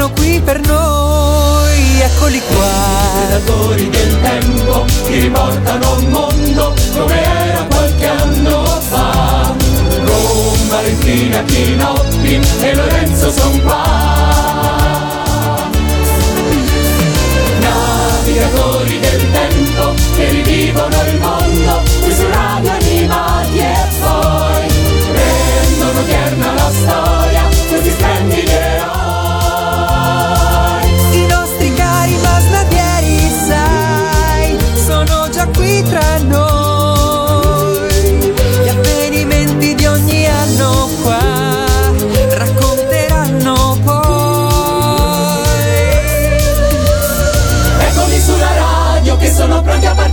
racconteranno qui per noi. Eccoli qua. Predatori del tempo che riportano un mondo come era qualche anno fa. Con Valentina Chinotti e Lorenzo son qua. Navigatori del tempo che rivivono il mondo qui su radio animati e poi rendono tierna la storia questi splendidi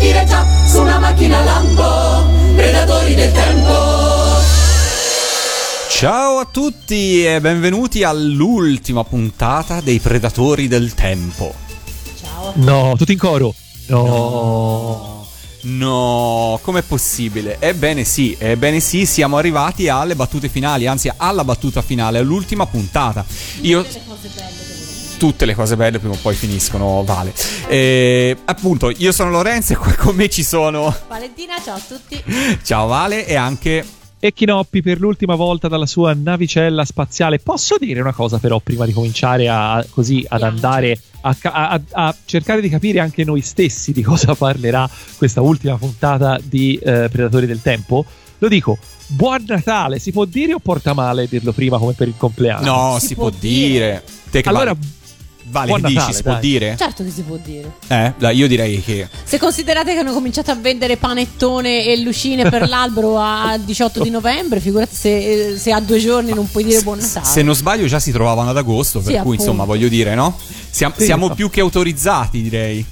partire già su una macchina lampo, predatori del tempo. Ciao a tutti e benvenuti all'ultima puntata dei Predatori del Tempo. No, tutti in coro. No. No, com'è possibile? Ebbene sì, ebbene sì, siamo arrivati alle battute finali, anzi alla battuta finale, all'ultima puntata. Io... Tutte le cose belle prima o poi finiscono, Vale. E, appunto, io sono Lorenzo e qua con me ci sono... Valentina, ciao a tutti. Ciao Vale e anche... E Chinoppi per l'ultima volta dalla sua navicella spaziale. Posso dire una cosa però prima di cominciare a, così ad andare a, a- a cercare di capire anche noi stessi di cosa parlerà questa ultima puntata di eh, Predatori del Tempo? Lo dico, buon Natale, si può dire o porta male dirlo prima come per il compleanno? No, si, Si può può dire. Che Allora, vale, buon che dici, Natale, si può dire? Certo che si può dire. Eh, dai, io direi che... Se considerate che hanno cominciato a vendere panettone e lucine per l'albero a 18 di novembre, figurati se, se a due giorni non puoi dire buon Natale. Se non sbaglio già si trovavano ad agosto, per Sì, cui insomma appunto. voglio dire, no? Siamo, Sì, siamo no. più che autorizzati, direi.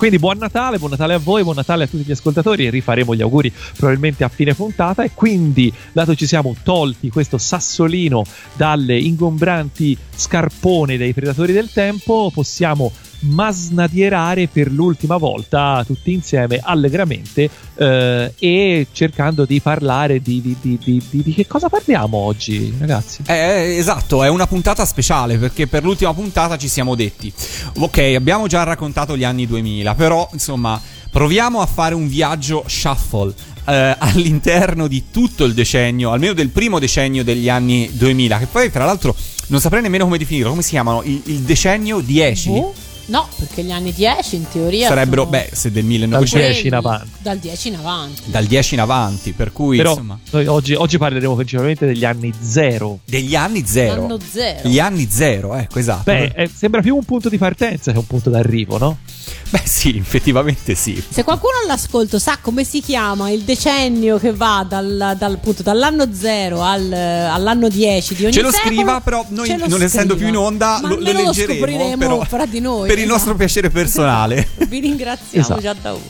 Quindi buon Natale, buon Natale a voi, buon Natale a tutti gli ascoltatori e rifaremo gli auguri probabilmente a fine puntata. E quindi, dato ci siamo tolti questo sassolino dalle ingombranti scarpone dei predatori del tempo, possiamo masnadierare per l'ultima volta tutti insieme allegramente eh, e cercando di parlare di, di- di- di- di- di che cosa parliamo oggi ragazzi? Eh, esatto, è una puntata speciale perché per l'ultima puntata ci siamo detti, ok, abbiamo già raccontato gli anni 2000, però insomma proviamo a fare un viaggio shuffle. eh, all'interno di tutto il decennio, almeno del primo decennio degli anni 2000, che poi tra l'altro non saprei nemmeno come definirlo, come si chiamano? Il, il decennio 10? Boh? No, perché gli anni 10 in teoria Sarebbero, sono beh, se del Dal 1900, 10 in avanti. Dal 10 in avanti. dal 10 in avanti, per cui Però insomma... noi oggi, oggi parleremo principalmente degli anni zero. Degli anni zero. L'anno zero. Gli anni zero, ecco, esatto. Beh, eh, sembra più un punto di partenza che un punto d'arrivo, no? Beh, sì, effettivamente sì. Se qualcuno all'ascolto sa come si chiama il decennio che va dal, dal- appunto, dall'anno 0 al, all'anno 10 di ogni Ce lo secolo, scriva, però noi lo non essendo più in scriva. onda lo, lo leggeremo scopriremo però, fra di noi. per il esatto. nostro piacere personale. Vi ringraziamo Esatto. già da ora.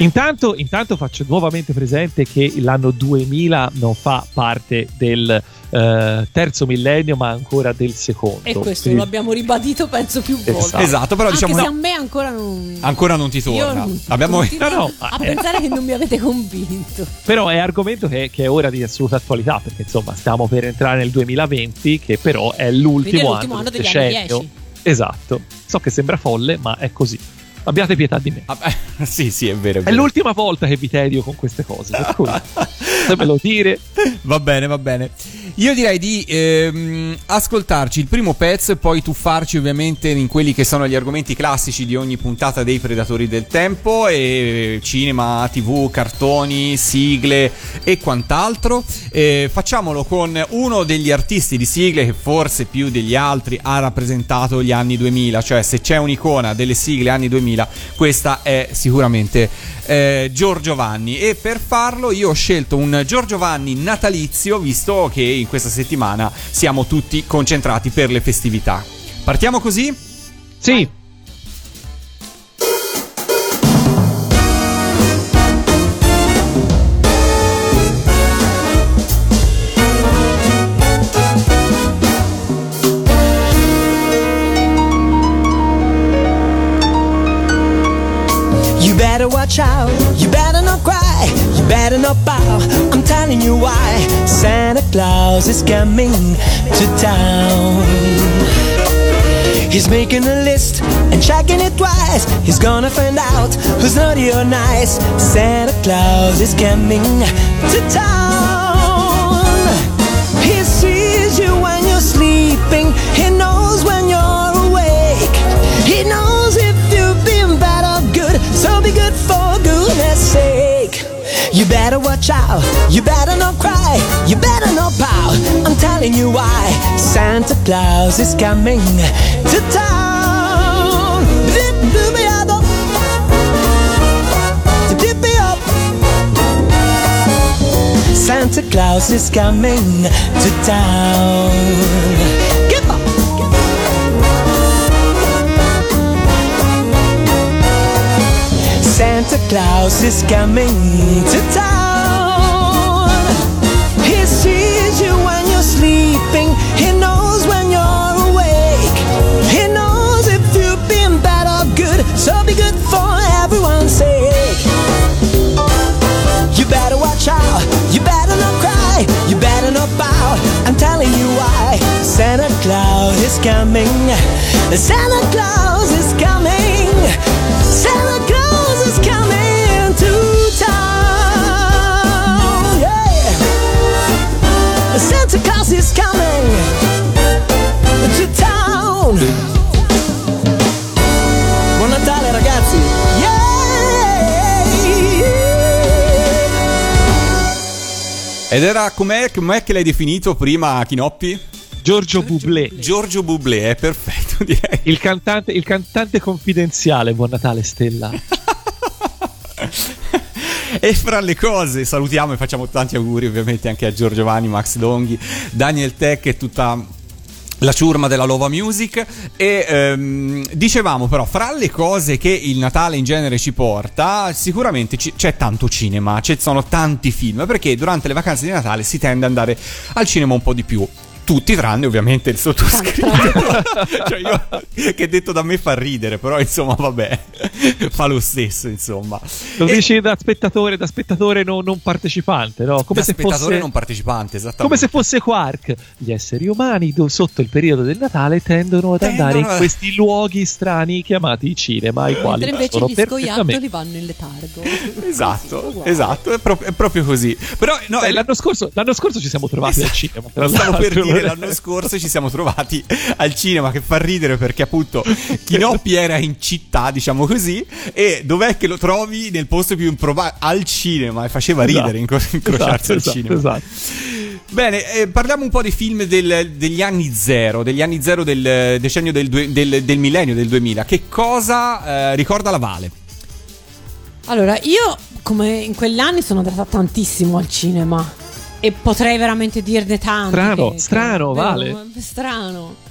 Intanto, intanto faccio nuovamente presente che l'anno 2000 non fa parte del eh, terzo millennio, ma ancora del secondo. E questo Quindi- lo abbiamo ribadito penso più volte. Esatto. esatto, però Anche diciamo se a me ancora non... ancora non ti Io torna. non- Abbiamo No, no, a eh. pensare che non mi avete convinto. Però è argomento che, che è ora di assoluta attualità, perché insomma stiamo per entrare nel 2020, che però è l'ultimo, è l'ultimo anno, anno del degli anni decennio. 10. Esatto. So che sembra folle, ma è così. Abbiate pietà di me. Vabbè, sì, sì, è vero. È, È vero. l'ultima volta che vi tedio con queste cose, per cui dire. Va bene, va bene. Io direi di ehm, ascoltarci il primo pezzo e poi tuffarci ovviamente in quelli che sono gli argomenti classici di ogni puntata dei Predatori del Tempo e cinema, tv, cartoni, sigle e quant'altro. Eh, facciamolo con uno degli artisti di sigle che forse più degli altri ha rappresentato gli anni 2000, cioè se c'è un'icona delle sigle anni 2000 questa è sicuramente eh, Giorgio Vanni e per farlo io ho scelto un Giorgio Vanni natalizio visto che in questa settimana siamo tutti concentrati per le festività. Partiamo così? Sì, out. You better not cry. You better not bow. I'm telling you why. Santa Claus is coming to town. He's making a list and checking it twice. He's gonna find out who's naughty or nice. Santa Claus is coming to town. He sees you when you're sleeping. He knows when you're awake. He knows if you've been bad or good. So be good for sake. You better watch out. You better not cry. You better not pout. I'm telling you why. Santa Claus is coming to town. Santa Claus is coming to town. Claus is coming to town. He sees you when you're sleeping. He knows when you're awake. He knows if you've been bad or good. So be good for everyone's sake. You better watch out. You better not cry. You better not bow. I'm telling you why. Santa Claus is coming. Santa Claus is coming. Ed era com'è, com'è che l'hai definito prima, Chinoppi? Giorgio Bublé, Giorgio Bublé, è perfetto, direi. il cantante, il cantante confidenziale. Buon Natale, Stella. E fra le cose salutiamo e facciamo tanti auguri ovviamente anche a Giorgio Vanni, Max Longhi, Daniel Tech e tutta la ciurma della Lova Music e ehm, dicevamo però fra le cose che il Natale in genere ci porta sicuramente ci- c'è tanto cinema, ci sono tanti film perché durante le vacanze di Natale si tende ad andare al cinema un po' di più. Tutti tranne ovviamente il sottoscritto cioè io, che detto da me fa ridere però insomma vabbè fa lo stesso insomma Lo E- dici da spettatore, da spettatore non, non partecipante, no? Come da se spettatore fosse. non partecipante esattamente Come se fosse Quark. Gli esseri umani do- sotto il periodo del Natale tendono ad Tendono andare in questi luoghi strani chiamati cinema, ai quali Mentre invece gli scoiattoli vanno in letargo. Esatto, Così, uguale. esatto, è, pro- è proprio così. Però no, Beh, è- l'anno, scorso, l'anno scorso ci siamo trovati al cinema. Tra Stavo per l'altro. Dire l'anno scorso ci siamo trovati al cinema che fa ridere perché appunto Chinoppi era in città, diciamo così, e dov'è che lo trovi nel posto più improbabile al cinema e faceva ridere Esatto. incro- incrociarsi Esatto, al cinema. esatto. Bene, eh, parliamo un po' dei film del- degli anni zero, degli anni zero del decennio del, due- del- del millennio del 2000. Che cosa eh, ricorda la Vale? Allora, io come in quegli anni sono andata tantissimo al cinema e potrei veramente dirne tanto. Strano, strano, Vale. Strano.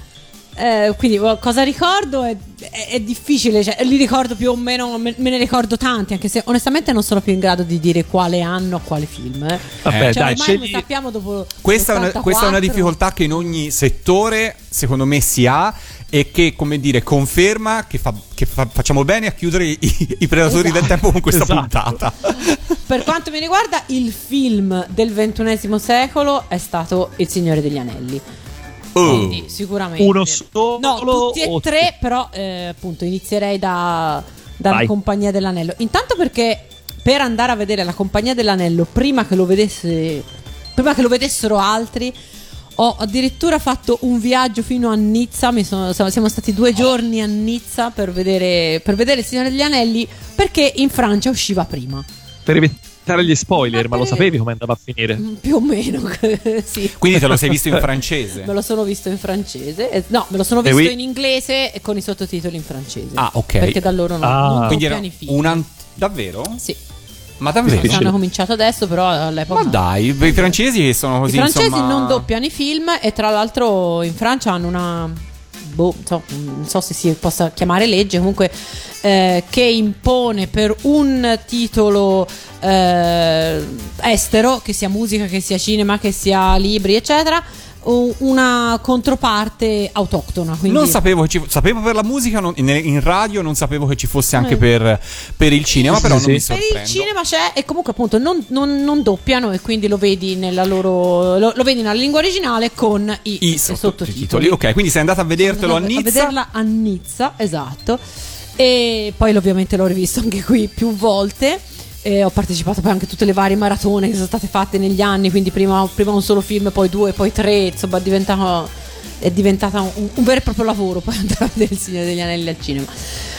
Eh, quindi oh, cosa ricordo è, è- è difficile, cioè, li ricordo più o meno, me, me ne ricordo tanti, anche se onestamente non sono più in grado di dire quale anno o quale film. eh. Vabbè, Cioè, dai, ormai scegli. lo sappiamo dopo Questa è, una, l'84. questa è una difficoltà che in ogni settore, secondo me, si ha e che, come dire, conferma che, fa- che fa- facciamo bene a chiudere i, i predatori Esatto. del tempo con questa Esatto. puntata. Per quanto mi riguarda, il film del ventunesimo secolo è stato Il Signore degli Anelli. Oh. Quindi, sicuramente. Uno solo No, tutti e o- tre, però eh, appunto inizierei da, dalla Vai. Compagnia dell'Anello. Intanto perché per andare a vedere la Compagnia dell'Anello, prima che lo vedesse prima che lo vedessero altri, ho addirittura fatto un viaggio fino a Nizza. Mi sono- siamo stati due giorni a Nizza per vedere, per vedere il Signore degli Anelli, perché in Francia usciva prima. Per evitare gli spoiler, ma lo per- sapevi come andava a finire? Mm, Più o meno, sì. Quindi te lo sei visto in francese? Me lo sono visto in francese, eh, no, me lo sono Eh visto in inglese e con i sottotitoli in francese. Ah, ok. Perché da loro non, Ah. non Quindi era un an- Davvero? Sì, Ma davvero? Difficile. hanno cominciato adesso, però all'epoca. Ma dai, i francesi sono I così. francesi insomma- non doppiano i film e tra l'altro in Francia hanno una. Boh, so- non so se si possa chiamare legge, comunque eh, che impone per un titolo eh, estero, che sia musica, che sia cinema, che sia libri, eccetera, una controparte autoctona. Quindi Non sapevo che ci sapevo per la musica non- in, in radio, non sapevo che ci fosse anche Eh. per, per il cinema, Sì, però sì, non mi sì. Per sorprendo. il cinema c'è e comunque appunto non, non- non doppiano e quindi lo vedi nella loro lo, lo vedi nella lingua originale con i, I sottotitoli. sottotitoli. Ok, quindi sei andata a vedertelo a Nizza. vederla a Nizza, esatto. E poi ovviamente l'ho rivisto anche qui più volte. E ho partecipato poi anche a tutte le varie maratone che sono state fatte negli anni, quindi prima, prima un solo film, poi due, poi tre, insomma è diventato, è diventata un, un vero e proprio lavoro poi andare a vedere il Signore degli Anelli al cinema.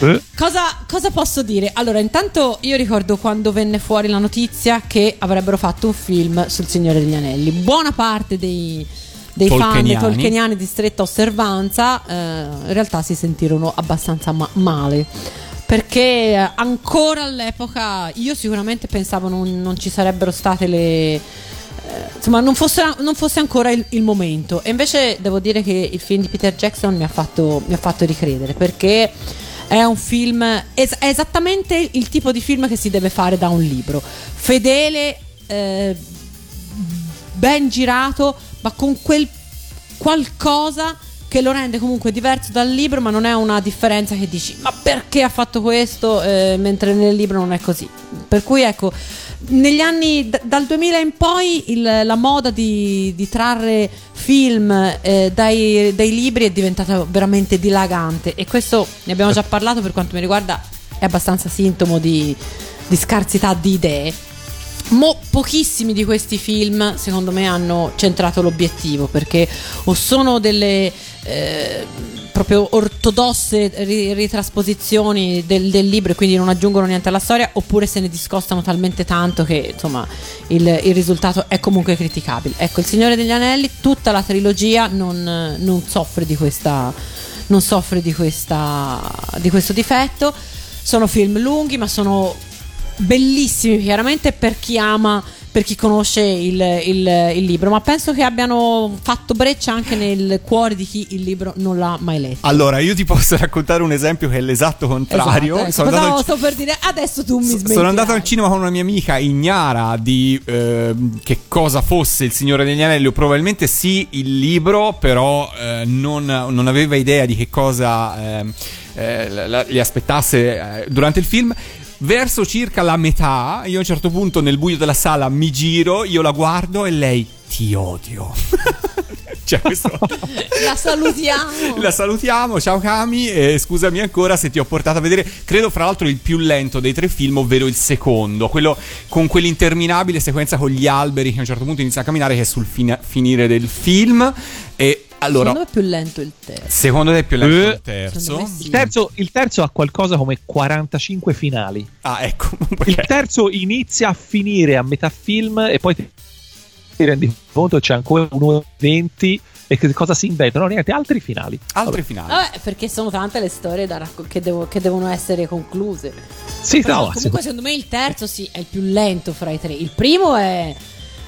Eh, Cosa, cosa posso dire? Allora, intanto io ricordo quando venne fuori la notizia che avrebbero fatto un film sul Signore degli Anelli. Buona parte dei, dei fan dei Tolkieniani. tolkieniani di stretta osservanza eh, in realtà si sentirono abbastanza ma- male. Perché ancora all'epoca io sicuramente pensavo non, non ci sarebbero state le. eh, insomma, non fosse, non fosse ancora il, il momento. E invece devo dire che il film di Peter Jackson mi ha fatto, mi ha fatto ricredere perché è un film. es- è esattamente il tipo di film che si deve fare da un libro. Fedele, eh, ben girato, ma con quel qualcosa che lo rende comunque diverso dal libro, ma non è una differenza che dici ma perché ha fatto questo eh, mentre nel libro non è così. Per cui ecco, negli anni d- dal 2000 in poi il- la moda di, di trarre film eh, dai, dai libri è diventata veramente dilagante e questo ne abbiamo già parlato per quanto mi riguarda è abbastanza sintomo di, di scarsità di idee. Mo, pochissimi di questi film, secondo me, hanno centrato l'obiettivo perché o sono delle eh, proprio ortodosse ri- ritrasposizioni del, del libro e quindi non aggiungono niente alla storia, oppure se ne discostano talmente tanto che insomma il, il risultato è comunque criticabile. Ecco, Il Signore degli Anelli, tutta la trilogia non, non soffre di questa. Non soffre di, questa, di questo difetto. Sono film lunghi, ma sono bellissimi chiaramente per chi ama per chi conosce il, il- il libro ma penso che abbiano fatto breccia anche nel cuore di chi il libro non l'ha mai letto Allora, io ti posso raccontare un esempio che è l'esatto contrario. Esatto, ecco. sono, andato Stavo- al, sto per dire adesso tu mi so- smetti sono andato al cinema con una mia amica ignara di ehm, che cosa fosse Il Signore degli Anelli, o probabilmente sì il libro, però eh, non, non aveva idea di che cosa ehm, eh, la- la- li aspettasse eh, durante il film. Verso circa la metà, io a un certo punto nel buio della sala mi giro, io la guardo e lei ti odio. cioè, questo. la salutiamo La salutiamo, ciao Kami, e scusami ancora se ti ho portato a vedere, credo fra l'altro il più lento dei tre film, ovvero il secondo, quello con quell'interminabile sequenza con gli alberi che a un certo punto inizia a camminare che è sul fine- finire del film e allora secondo me è più lento il terzo secondo te è più lento Eh. il terzo? Sì. Il terzo, il terzo ha qualcosa come 45 finali. Ah, ecco, Il ok. terzo inizia a finire a metà film e poi ti ti rendi conto c'è ancora 1.20 e che cosa si inventano? Niente, altri finali. altri finali. Vabbè, perché sono tante le storie da racco- che, devo- che devono essere concluse Sì, Però no, comunque secondo me il terzo sì è il più lento fra i tre. Il primo è,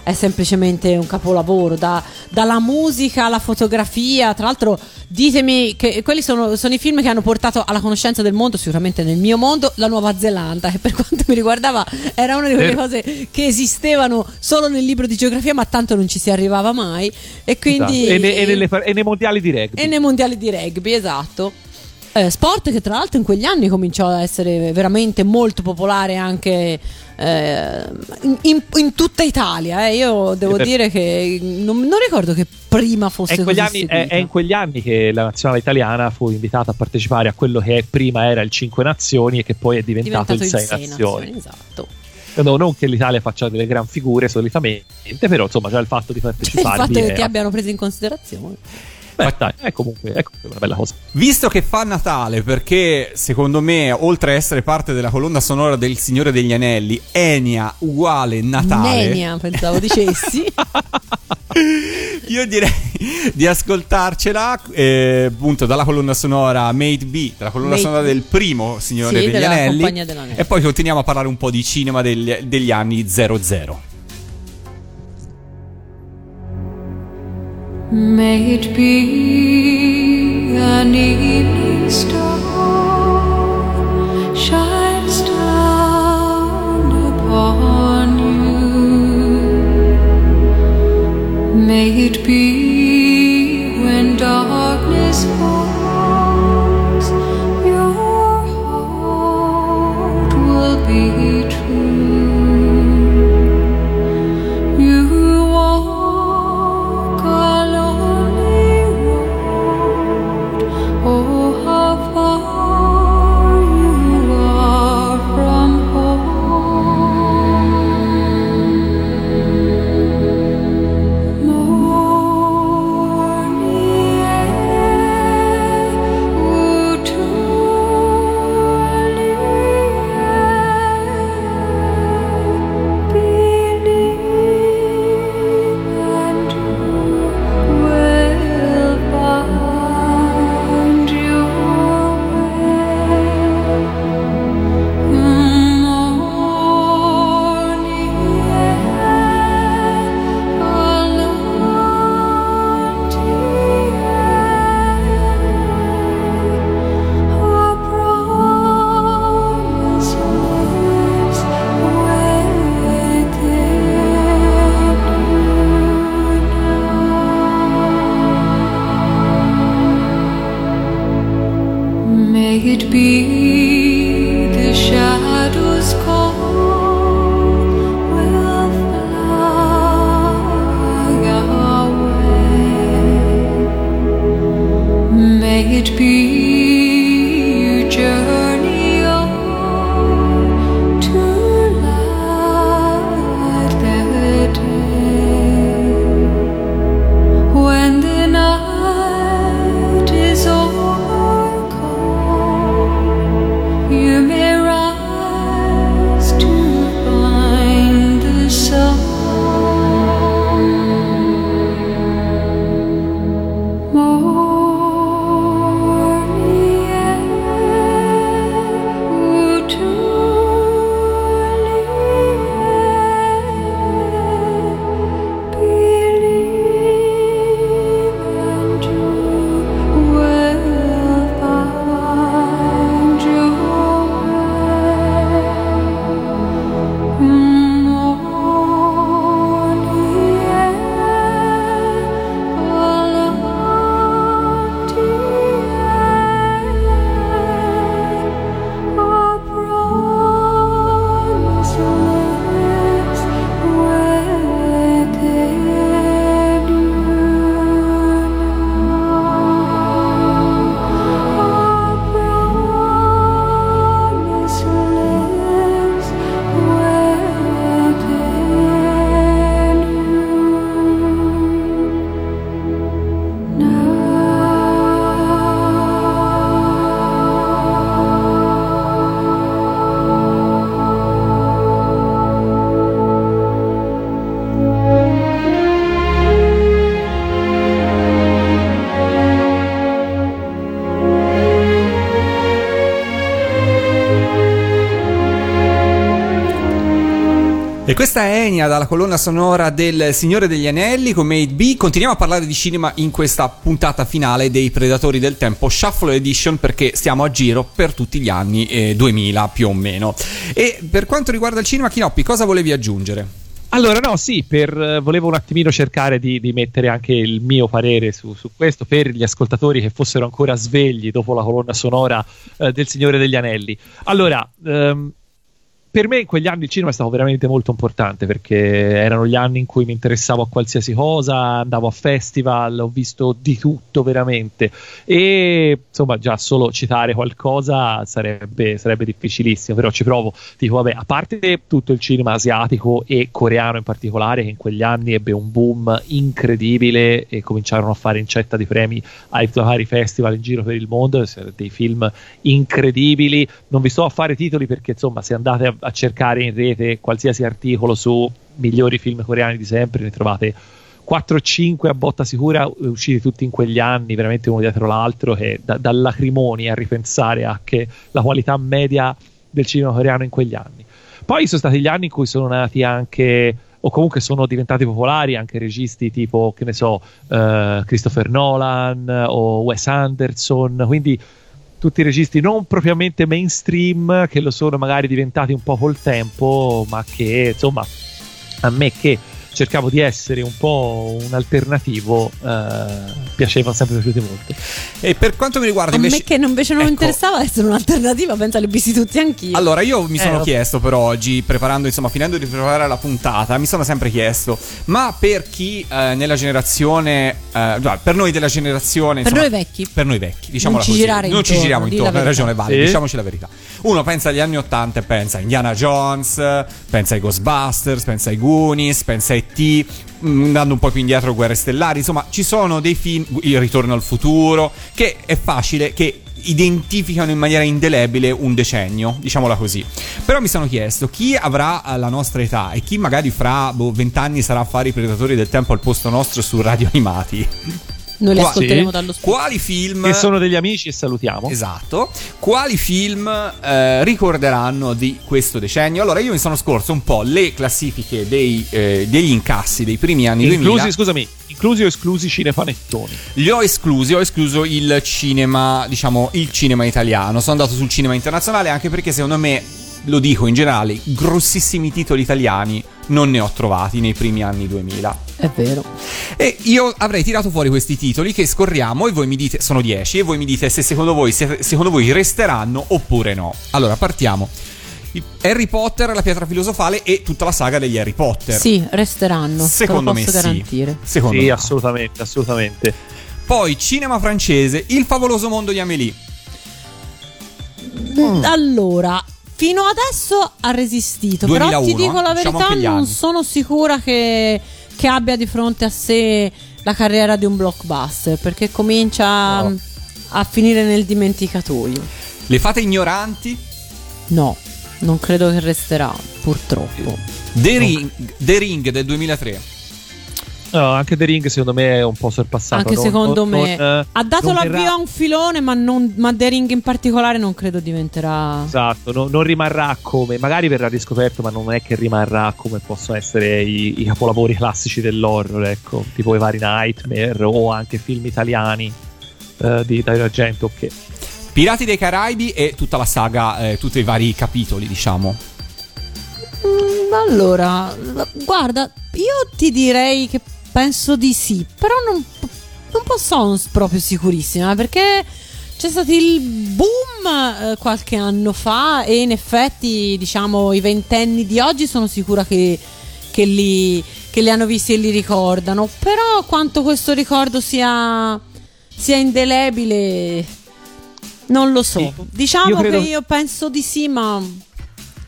è semplicemente un capolavoro, da- dalla musica alla fotografia. Tra l'altro ditemi che quelli sono, sono i film che hanno portato alla conoscenza del mondo, sicuramente nel mio mondo, la Nuova Zelanda, che per quanto mi riguardava era una di quelle Vero. cose che esistevano solo nel libro di geografia, ma tanto non ci si arrivava mai. E quindi... Esatto. e, ne- e nelle e nei mondiali di rugby. E nei mondiali di rugby, esatto. Eh, sport che tra l'altro in quegli anni cominciò a essere veramente molto popolare anche eh, in, in- tutta Italia. eh. Io devo per- dire che non, non ricordo che prima fosse È in, anni, è, è in quegli anni che la nazionale italiana fu invitata a partecipare a quello che prima era il 5 Nazioni e che poi è diventato, diventato il 6 Sei Nazioni. Esatto. No, non che l'Italia faccia delle gran figure solitamente, però insomma già il fatto di Il partecipare fatto che ti abbiano preso in considerazione. Beh, dai, è comunque è comunque una bella cosa. Visto che fa Natale, perché secondo me, oltre a essere parte della colonna sonora del Signore degli Anelli, Enia uguale Natale. Nenia, pensavo dicessi. Io direi di ascoltarcela eh, appunto dalla colonna sonora Made B, dalla colonna Made sonora B. del primo Signore Sì, degli Anelli. E poi continuiamo a parlare un po' di cinema degli, degli anni 00. May it be an evening questa è Enya dalla colonna sonora del Signore degli Anelli con Made B. Continuiamo a parlare di cinema in questa puntata finale dei Predatori del Tempo Shuffle Edition perché stiamo a giro per tutti gli anni eh, 2000 più o meno. E per quanto riguarda il cinema, Chinoppi, cosa volevi aggiungere? Allora, no, sì, per, eh, volevo un attimino cercare di, di mettere anche il mio parere su, su questo per gli ascoltatori che fossero ancora svegli dopo la colonna sonora eh, del Signore degli Anelli. Allora, ehm, per me in quegli anni il cinema è stato veramente molto importante perché erano gli anni in cui mi interessavo a qualsiasi cosa, andavo a festival, ho visto di tutto veramente e insomma già solo citare qualcosa sarebbe, sarebbe difficilissimo, però ci provo. Dico vabbè, a parte tutto il cinema asiatico e coreano in particolare che in quegli anni ebbe un boom incredibile e cominciarono a fare incetta di premi ai vari festival in giro per il mondo, dei film incredibili. Non vi sto a fare titoli perché insomma se andate a a cercare in rete qualsiasi articolo su migliori film coreani di sempre, ne trovate 4 o 5 a botta sicura usciti tutti in quegli anni, veramente uno dietro l'altro, che da, da lacrimoni a ripensare a che la qualità media del cinema coreano in quegli anni. Poi sono stati gli anni in cui sono nati anche o comunque sono diventati popolari anche registi tipo, che ne so, uh, Christopher Nolan o Wes Anderson, quindi tutti i registi non propriamente mainstream, che lo sono magari diventati un po' col tempo, ma che insomma a me che cercavo di essere un po' un alternativo, eh, piacevano sempre piaciuti molto. E per quanto mi riguarda, A invece, me che invece non ecco, mi interessava essere un'alternativa, penso visti tutti anch'io. Allora, io mi sono Eh, chiesto per oggi, preparando, insomma, finendo di preparare la puntata, mi sono sempre chiesto, ma per chi eh, nella generazione, eh, per noi della generazione, Per insomma, noi vecchi. per noi vecchi, diciamola ci così, non ci intorno, giriamo di intorno, la hai ragione. Vale, Sì. diciamoci la verità. Uno pensa agli anni 80 e pensa a Indiana Jones, pensa ai Ghostbusters, pensa ai Goonies, pensa a E.T., mm, andando un po' più indietro, Guerre Stellari, insomma, ci sono dei film, Il Ritorno al futuro, che è facile che identificano in maniera indelebile un decennio, diciamola così. Però mi sono chiesto chi avrà eh, la nostra età e chi magari fra boh, 20 anni sarà a fare i predatori del tempo al posto nostro su radio animati. Noi li Qua- ascolteremo sì. dallo studio. Quali film Che sono degli amici e salutiamo. Esatto. Quali film eh, ricorderanno di questo decennio? Allora, io mi sono scorso un po' le classifiche dei, eh, degli incassi dei primi anni 2000. Inclusi, scusami, inclusi o esclusi cinepanettoni? Li ho esclusi, ho escluso il cinema, diciamo, il cinema italiano. Sono andato sul cinema internazionale anche perché secondo me, lo dico in generale, grossissimi titoli italiani non ne ho trovati nei primi anni 2000. È vero. E io avrei tirato fuori questi titoli che scorriamo e voi mi dite, sono 10, e voi mi dite se secondo voi, se secondo voi resteranno oppure no. Allora, partiamo. Harry Potter, la pietra filosofale e tutta la saga degli Harry Potter. Sì, resteranno. Secondo me posso sì. garantire. Secondo Sì, me. assolutamente, assolutamente. Poi cinema francese, Il favoloso mondo di Amélie. Mm, Allora, fino adesso ha resistito. 2001, però ti dico la diciamo verità, gli non sono sicura che, che abbia di fronte a sé la carriera di un blockbuster. Perché comincia No. a finire nel dimenticatoio. Le fate ignoranti, No, non credo che resterà, purtroppo. The Ring, The Ring del 2003. No, anche The Ring secondo me è un po' sorpassato. Anche non- secondo non- me non, eh, ha dato l'avvio verrà- a un filone, ma, non, ma The Ring in particolare non credo diventerà. Esatto, no- non rimarrà come, magari verrà riscoperto, ma non è che rimarrà come possono essere i, i capolavori classici dell'horror, ecco, tipo i vari Nightmare o anche film italiani eh, di Dario Argento che Pirati dei Caraibi e tutta la saga, eh, tutti i vari capitoli, diciamo. Mm, allora, guarda, io ti direi che penso di sì, però non, non sono proprio sicurissima perché c'è stato il boom eh, qualche anno fa e in effetti, diciamo, i ventenni di oggi sono sicura che, che li, che li hanno visti e li ricordano, però quanto questo ricordo sia, sia indelebile non lo so. Sì. Diciamo Io credo- che io penso di sì, ma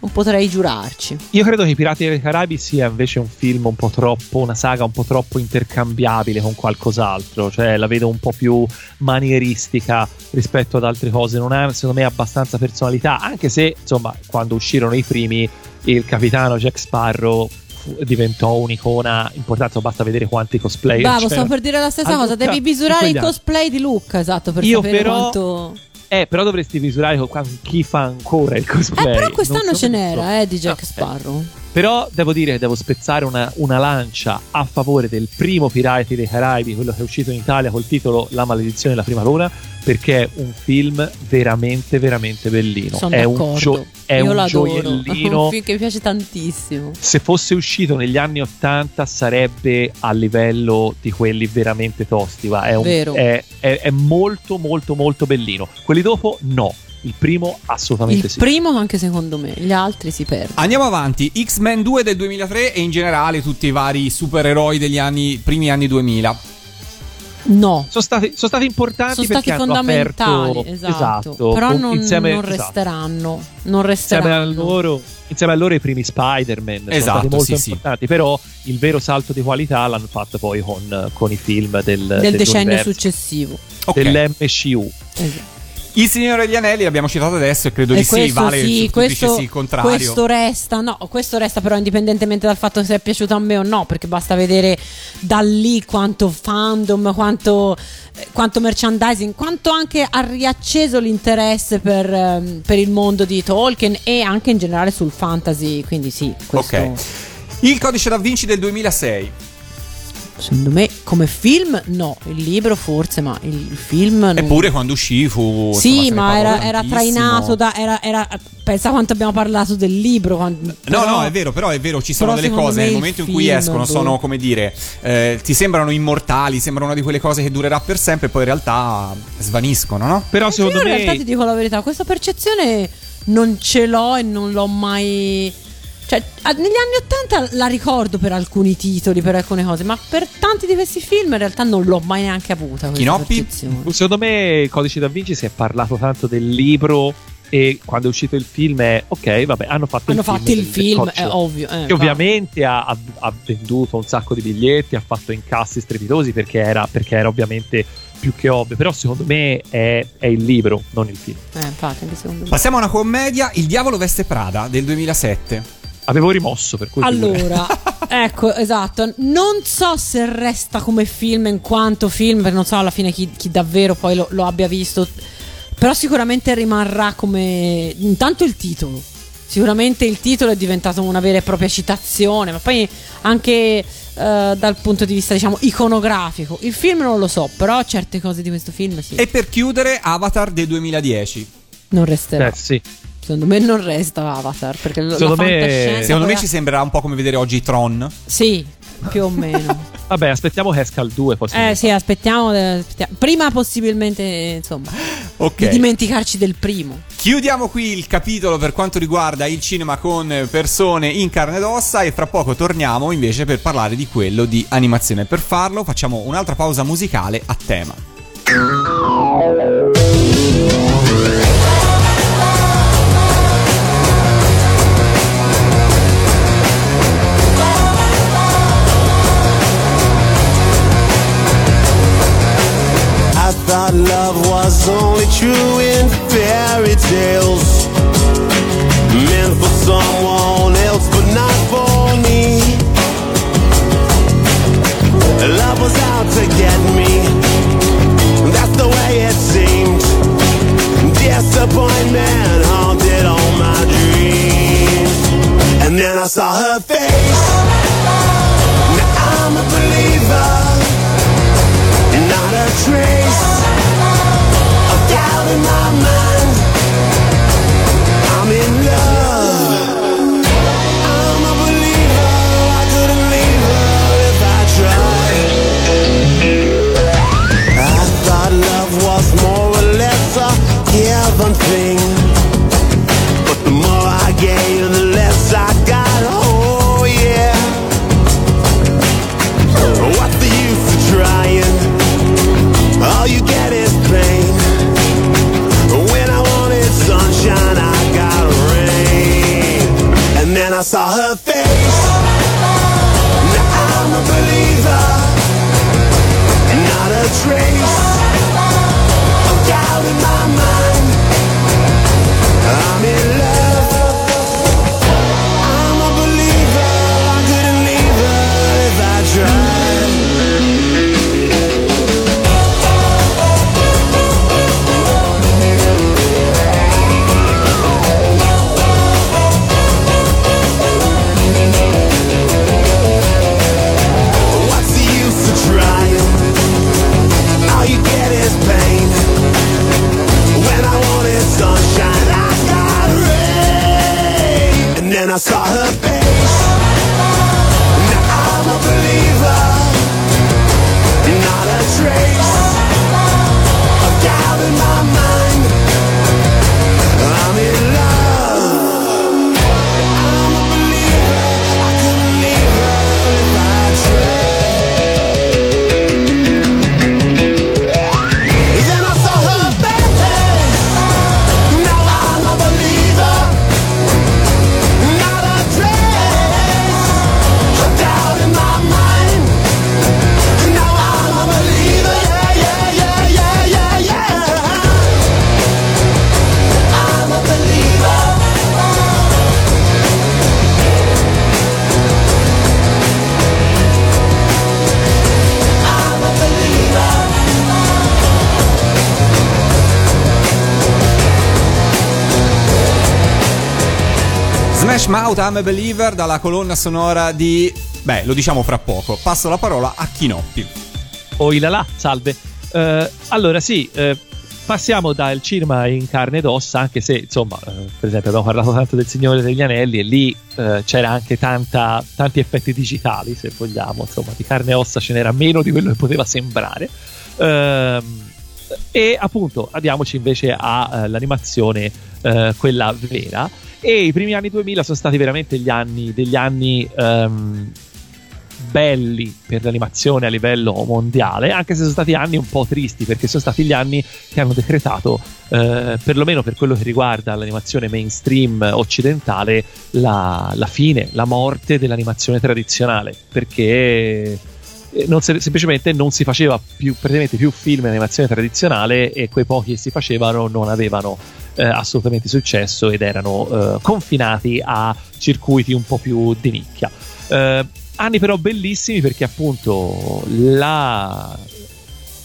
non potrei giurarci. Io credo che I Pirati dei Caraibi sia invece un film un po' troppo, una saga un po' troppo intercambiabile con qualcos'altro, cioè la vedo un po' più manieristica rispetto ad altre cose, non ha secondo me abbastanza personalità, anche se insomma quando uscirono i primi il capitano Jack Sparrow diventò un'icona importante, basta vedere quanti cosplay Bravo, c'erano. stavo per dire la stessa cosa. Devi misurare il cosplay di Luca, esatto, per Io sapere però- quanto. Eh, però dovresti misurare con chi fa ancora il Eh, cosplay. però Non quest'anno so ce come so. n'era, eh, di Jack eh. Sparrow. Però devo dire, devo spezzare una, una lancia a favore del primo Pirati dei Caraibi, quello che è uscito in Italia col titolo La maledizione della prima luna, perché è un film veramente, veramente bellino. Sono è un, d'accordo. gio- è Io un gioiellino. un film che mi piace tantissimo. Se fosse uscito negli anni 80 sarebbe a livello di quelli veramente tosti. Va. È, un- è- è molto, molto, molto bellino. Quelli dopo, no. Il primo, assolutamente Il sì. primo anche secondo me, gli altri si perdono. Andiamo avanti, X-Men 2 del 2003 e in generale tutti i vari supereroi degli anni, primi anni 2000. No. sono stati, sono stati importanti Sono perché stati hanno fondamentali, aperto, esatto. Però con- non, insieme, non esatto. resteranno. Non Insieme a, resteranno. loro, insieme a loro i primi Spider-Man sono Esatto, stati molto sì, sì. importanti, però il vero salto di qualità l'hanno fatto poi con, con i film del, del decennio successivo. Ok. dell'MCU. Esatto. Il Signore degli Anelli l'abbiamo citato adesso e credo E di sì, vale sì, questo, dicessi il contrario. questo resta, no, questo resta però indipendentemente dal fatto se è piaciuto a me o no, perché basta vedere da lì quanto fandom, quanto, quanto merchandising, quanto anche ha riacceso l'interesse per, ehm, per il mondo di Tolkien e anche in generale sul fantasy, quindi sì, questo Ok. Il codice da Vinci del 2006. Secondo me come film no, il libro forse, ma il, il film... non- Eppure quando uscì fu. Sì, insomma, ma era, era trainato da. Era, era- pensa quanto abbiamo parlato del libro. quando- No, però- no, è vero, però è vero, ci sono delle cose nel momento in cui escono boh. sono, come dire, eh, ti sembrano immortali, sembrano una di quelle cose che durerà per sempre e poi in realtà svaniscono, no? Però secondo Io in me realtà ti dico la verità, questa percezione non ce l'ho e non l'ho mai. Cioè, negli anni Ottanta la ricordo per alcuni titoli, per alcune cose, ma per tanti di questi film in realtà non l'ho mai neanche avuta. Chinoppi? percezione. Secondo me Codice da Vinci si è parlato tanto del libro e quando è uscito il film è ok, vabbè, hanno fatto Hanno il film. fatto il del- del film, è ovvio. eh, Che va. ovviamente ha, ha- ha venduto un sacco di biglietti, ha fatto incassi strepitosi perché era, perché era ovviamente più che ovvio. Però secondo me è, è il libro, non il film. Eh, infatti, anche secondo me. Passiamo a una commedia, Il diavolo veste Prada del 2007. Avevo rimosso per cui. Allora, ecco, esatto. Non so se resta come film in quanto film, perché non so alla fine chi, chi davvero poi lo, lo abbia visto. Però sicuramente rimarrà come. Intanto il titolo. Sicuramente il titolo è diventato una vera e propria citazione, ma poi anche eh, dal punto di vista, diciamo, iconografico. Il film non lo so, però certe cose di questo film sì. E per chiudere, Avatar del 2010. non resterà. Eh, sì. Secondo me non resta Avatar. Perché Secondo la me- Secondo me ci sembrerà un po' come vedere oggi Tron. Sì, più o meno. Vabbè, aspettiamo il 2. Poi si Eh sì, aspettiamo, eh, aspettiamo. Prima possibilmente, insomma, Ok. di dimenticarci del primo. Chiudiamo qui il capitolo per quanto riguarda il cinema con persone in carne ed ossa e fra poco torniamo invece per parlare di quello di animazione. Per farlo facciamo un'altra pausa musicale a tema. Thought love was only true in fairy tales. Meant for someone else, but not for me. Love was out to get me. That's the way it seemed. Disappointment haunted all my dreams. And then I saw her face. In my mind. I saw her Smash Mouth, I'm a Believer dalla colonna sonora di... Beh, lo diciamo fra poco. Passo la parola a Chinoppi. O il là, salve. Eh, allora sì, eh, passiamo dal cinema in carne ed ossa, anche se insomma, eh, per esempio abbiamo parlato tanto del Signore degli Anelli e lì c'era anche tanta, tanti effetti digitali, se vogliamo, insomma, di carne e ossa ce n'era meno di quello che poteva sembrare. Ehm, e appunto andiamoci invece all'animazione, quella vera. E i primi anni 2000 sono stati veramente gli anni degli anni ehm, belli per l'animazione a livello mondiale, anche se sono stati anni un po' tristi, perché sono stati gli anni che hanno decretato, eh, perlomeno per quello che riguarda l'animazione mainstream occidentale, la, la fine, la morte dell'animazione tradizionale, perché eh, non se- semplicemente non si faceva più, praticamente più film in animazione tradizionale e quei pochi che si facevano non avevano eh, assolutamente successo ed erano eh, confinati a circuiti un po' più di nicchia. Eh, anni però bellissimi perché appunto la,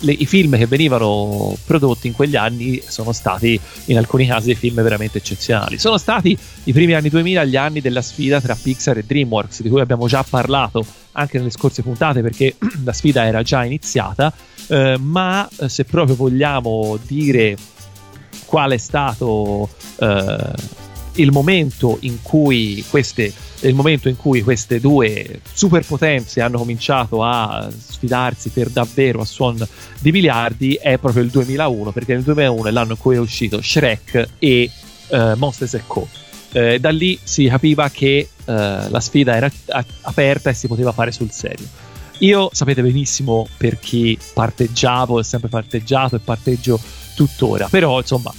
le- i film che venivano prodotti in quegli anni sono stati in alcuni casi dei film veramente eccezionali. Sono stati i primi anni 2000 gli anni della sfida tra Pixar e DreamWorks, di cui abbiamo già parlato anche nelle scorse puntate perché la sfida era già iniziata, eh, ma eh, se proprio vogliamo dire qual è stato eh, il momento in cui queste il momento in cui queste due superpotenze hanno cominciato a sfidarsi per davvero a suon di miliardi è proprio il 2001 perché nel 2001 è l'anno in cui è uscito Shrek e eh, Monsters Co. Eh, da lì si capiva che eh, la sfida era a- aperta e si poteva fare sul serio. Io sapete benissimo per chi parteggiavo, ho sempre parteggiato e parteggio tuttora, però insomma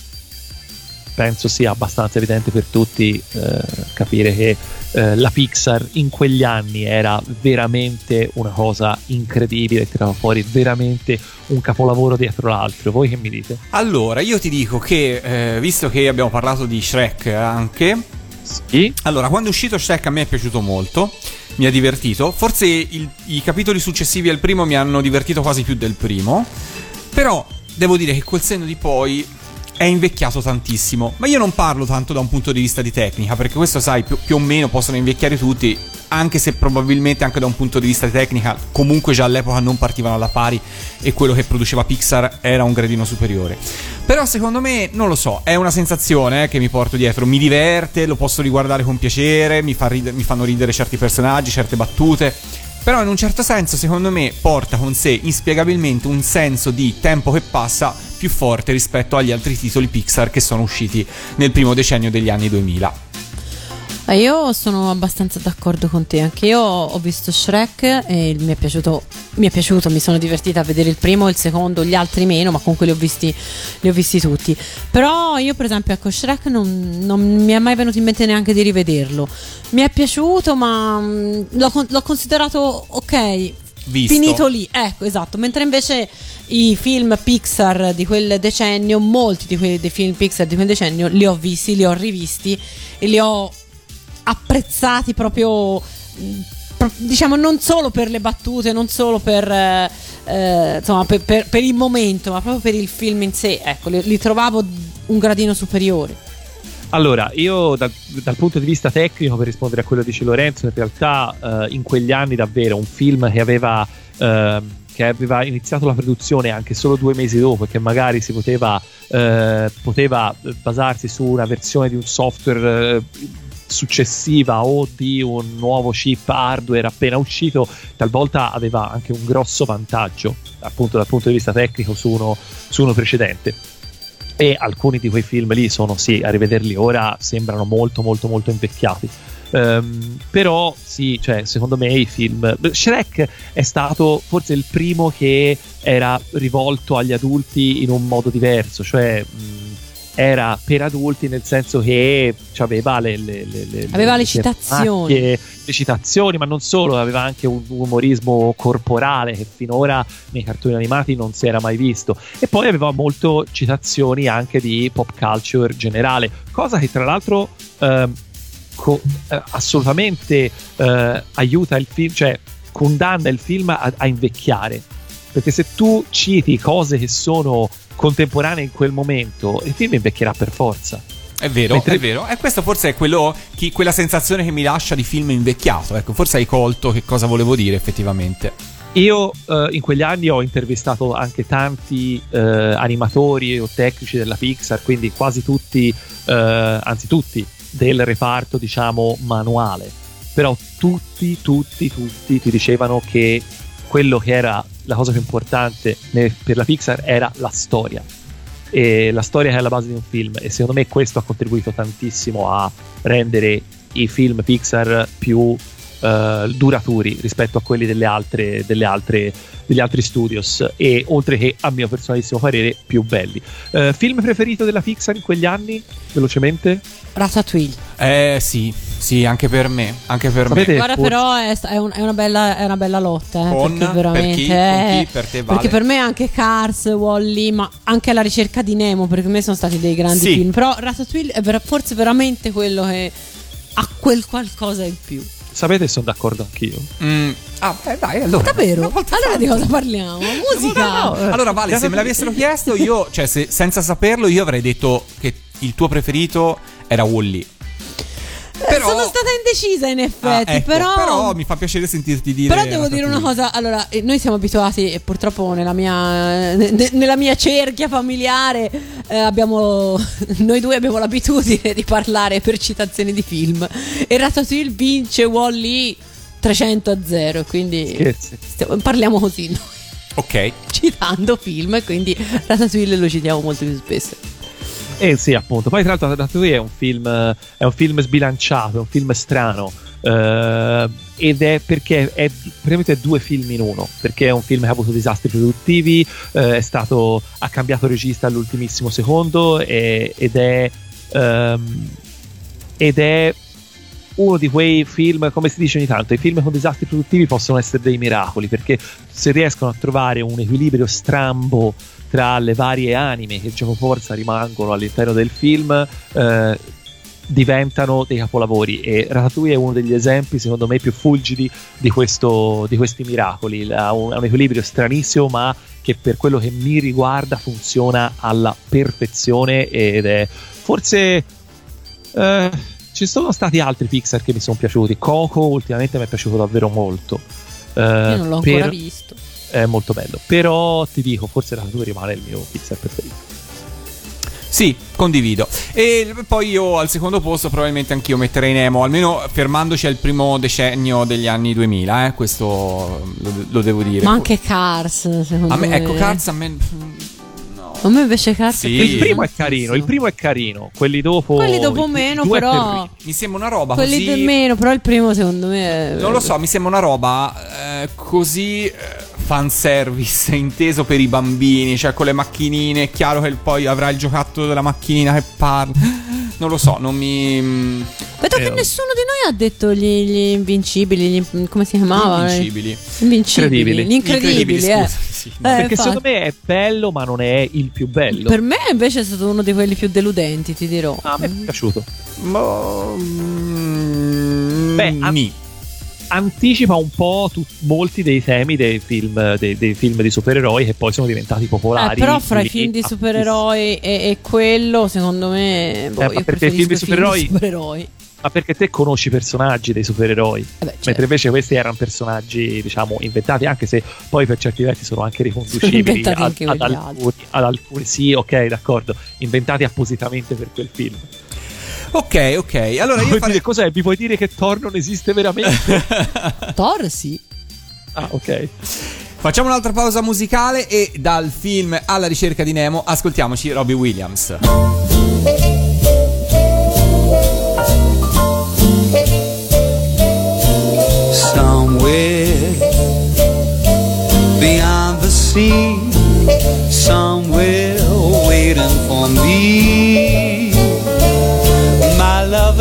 penso sia abbastanza evidente per tutti eh, capire che eh, la Pixar in quegli anni era veramente una cosa incredibile, tirava fuori veramente un capolavoro dietro l'altro. Voi che mi dite? Allora, io ti dico che, eh, visto che abbiamo parlato di Shrek anche, Sì? allora, quando è uscito Shrek a me è piaciuto molto, mi ha divertito. Forse il- i capitoli successivi al primo mi hanno divertito quasi più del primo. Però devo dire che col senno di poi è invecchiato tantissimo. Ma io non parlo tanto da un punto di vista di tecnica, perché questo, sai, più, più o meno possono invecchiare tutti. Anche se probabilmente anche da un punto di vista di tecnica, comunque già all'epoca non partivano alla pari e quello che produceva Pixar era un gradino superiore. Però secondo me, non lo so, è una sensazione eh, che mi porto dietro, mi diverte, lo posso riguardare con piacere, mi, fa ride- mi fanno ridere certi personaggi, certe battute. Però in un certo senso, secondo me, porta con sé inspiegabilmente un senso di tempo che passa più forte rispetto agli altri titoli Pixar che sono usciti nel primo decennio degli anni 2000. Eh, Io sono abbastanza d'accordo con te, anche io ho visto Shrek e mi è piaciuto, mi è piaciuto, mi sono divertita a vedere il primo, il secondo, gli altri meno, ma comunque li ho visti, li ho visti tutti. Però io per esempio ecco Shrek non, non mi è mai venuto in mente neanche di rivederlo. Mi è piaciuto ma mm, l'ho, l'ho considerato ok, Visto. finito lì, ecco esatto, mentre invece i film Pixar di quel decennio, molti di quei dei film Pixar di quel decennio li ho visti, li ho rivisti e li ho apprezzati proprio diciamo non solo per le battute, non solo per, eh, eh, insomma, per, per- per il momento, ma proprio per il film in sé, ecco, li, li trovavo un gradino superiore. Allora, io dal, dal punto di vista tecnico, per rispondere a quello che dice Lorenzo, in realtà eh, in quegli anni davvero un film che aveva, ehm, che aveva iniziato la produzione anche solo due mesi dopo e che magari si poteva, eh, poteva basarsi su una versione di un software eh, successiva o di un nuovo chip hardware appena uscito, talvolta aveva anche un grosso vantaggio appunto dal punto di vista tecnico su uno, su uno precedente. E alcuni di quei film lì sono sì a rivederli ora sembrano molto molto molto invecchiati. Ehm, però sì cioè secondo me i film Shrek è stato forse il primo che era rivolto agli adulti in un modo diverso cioè mh, era per adulti nel senso che aveva le, le, le- Aveva le citazioni. le citazioni ma non solo aveva anche un umorismo corporale che finora nei cartoni animati non si era mai visto e poi aveva molto citazioni anche di pop culture generale cosa che tra l'altro ehm, co- eh, assolutamente eh, aiuta il film cioè condanna il film a, a invecchiare perché se tu citi cose che sono contemporanee in quel momento il film invecchierà per forza È vero, Mentre- è vero. E questo forse è quello, chi- quella sensazione che mi lascia di film invecchiato. Ecco, forse hai colto che cosa volevo dire effettivamente. Io eh, in quegli anni ho intervistato anche tanti eh, animatori o tecnici della Pixar, quindi quasi tutti, eh, anzi tutti, del reparto diciamo manuale. Però tutti, tutti, tutti ti dicevano che quello che era la cosa più importante ne- per la Pixar era la storia. E la storia è alla base di un film e secondo me questo ha contribuito tantissimo a rendere i film Pixar più eh, duraturi rispetto a quelli delle altre, delle altre, degli altri studios e oltre che a mio personalissimo parere più belli. Eh, film preferito della Pixar in quegli anni? Velocemente? Ratatouille. Eh sì, sì, anche per me. Anche per Sapete- me. Guarda, forse- però è, è un- è una, bella, è una bella lotta. eh, Con? perché veramente. Per chi? eh, chi? Per te vale? Perché per me anche Cars, Wally, ma anche alla ricerca di Nemo, perché per me sono stati dei grandi Sì. film. Però Ratatouille è forse veramente quello che ha quel qualcosa in più. Sapete, sono d'accordo anch'io. Mm, Ah, beh, dai, allora. Davvero? Allora di cosa parliamo? Musica. No, no, Allora, Vale, se me l'avessero chiesto, io, cioè, se- senza saperlo, io avrei detto che il tuo preferito era Wally. Però, Sono stata indecisa in Ah, effetti, ecco, però... però mi fa piacere sentirti dire. Però devo dire una cosa, allora, eh, noi siamo abituati, e purtroppo nella mia, ne- nella mia cerchia familiare, eh, abbiamo, noi due abbiamo l'abitudine di parlare per citazioni di film. E Ratatouille vince Wall-E 300 a 0, quindi Scherzi. stiamo- parliamo così noi, Ok. citando film, e quindi Ratatouille lo citiamo molto più spesso. Eh sì, appunto. Poi, tra l'altro, Ratatouille è un film, è un film sbilanciato, è un film strano. eh, ed è perché è praticamente due film in uno. Perché è un film che ha avuto disastri produttivi, eh, è stato, ha cambiato regista all'ultimissimo secondo e- ed è. ehm, ed è uno di quei film, come si dice ogni tanto, i film con disastri produttivi possono essere dei miracoli perché se riescono a trovare un equilibrio strambo tra le varie anime che gioco forza rimangono all'interno del film, eh, diventano dei capolavori. E Ratatouille è uno degli esempi secondo me più fulgidi di, questo, di questi miracoli. Ha un, ha un equilibrio stranissimo ma che per quello che mi riguarda funziona alla perfezione ed è forse eh, ci sono stati altri Pixar che mi sono piaciuti. Coco ultimamente mi è piaciuto davvero molto. Eh, Io non l'ho ancora per- visto. È molto bello però ti dico forse Ratatouille rimane il mio Pixar preferito Sì, condivido. E poi io al secondo posto probabilmente anch'io metterei Nemo, almeno fermandoci al primo decennio degli anni 2000, eh, questo lo, lo devo dire. Ma anche Cars, secondo a me, me. ecco, Cars a me... A me invece Cars Sì. è il primo è carino il primo è carino quelli dopo Quelli dopo meno, però-. Mi sembra una roba Quelli così... meno, però il primo secondo me è... Non lo so, mi sembra una roba eh, così eh, fanservice inteso per i bambini, cioè con le macchinine, è chiaro che poi avrà il giocattolo della macchinina che parla. Non lo so, non mi... mm, Vedo che Eh, nessuno di noi ha detto gli, gli invincibili, gli- come si chiamava? Invincibili. Invincibili. Incredibili. Gli incredibili, Incredibili, eh. scusa, sì. Eh, perché infatti. secondo me è bello ma non è il più bello Per me invece è stato uno di quelli più deludenti, ti dirò. a me è piaciuto Mo- mm, Beh, a- ni. Anticipa un po' tu- molti dei temi dei film, dei, dei film di supereroi che poi sono diventati Eh, popolari. però fra i film di supereroi e, e quello, secondo me, boh, Eh, ma io perché i film di film supereroi- di supereroi. Ma perché te conosci i personaggi dei supereroi, Eh beh, certo. mentre invece questi erano personaggi, diciamo, inventati, anche se poi per certi versi sono anche riconducibili ad, anche ad quegli alcuni, ad alcuni. Sì, ok, d'accordo, inventati appositamente per quel film. Ok, ok. Allora io farei... dire cos'è? Mi puoi dire che Thor non esiste veramente? Thor sì. ah, ok. Facciamo un'altra pausa musicale e dal film Alla ricerca di Nemo ascoltiamoci Robbie Williams. Somewhere beyond the sea, somewhere waiting for me.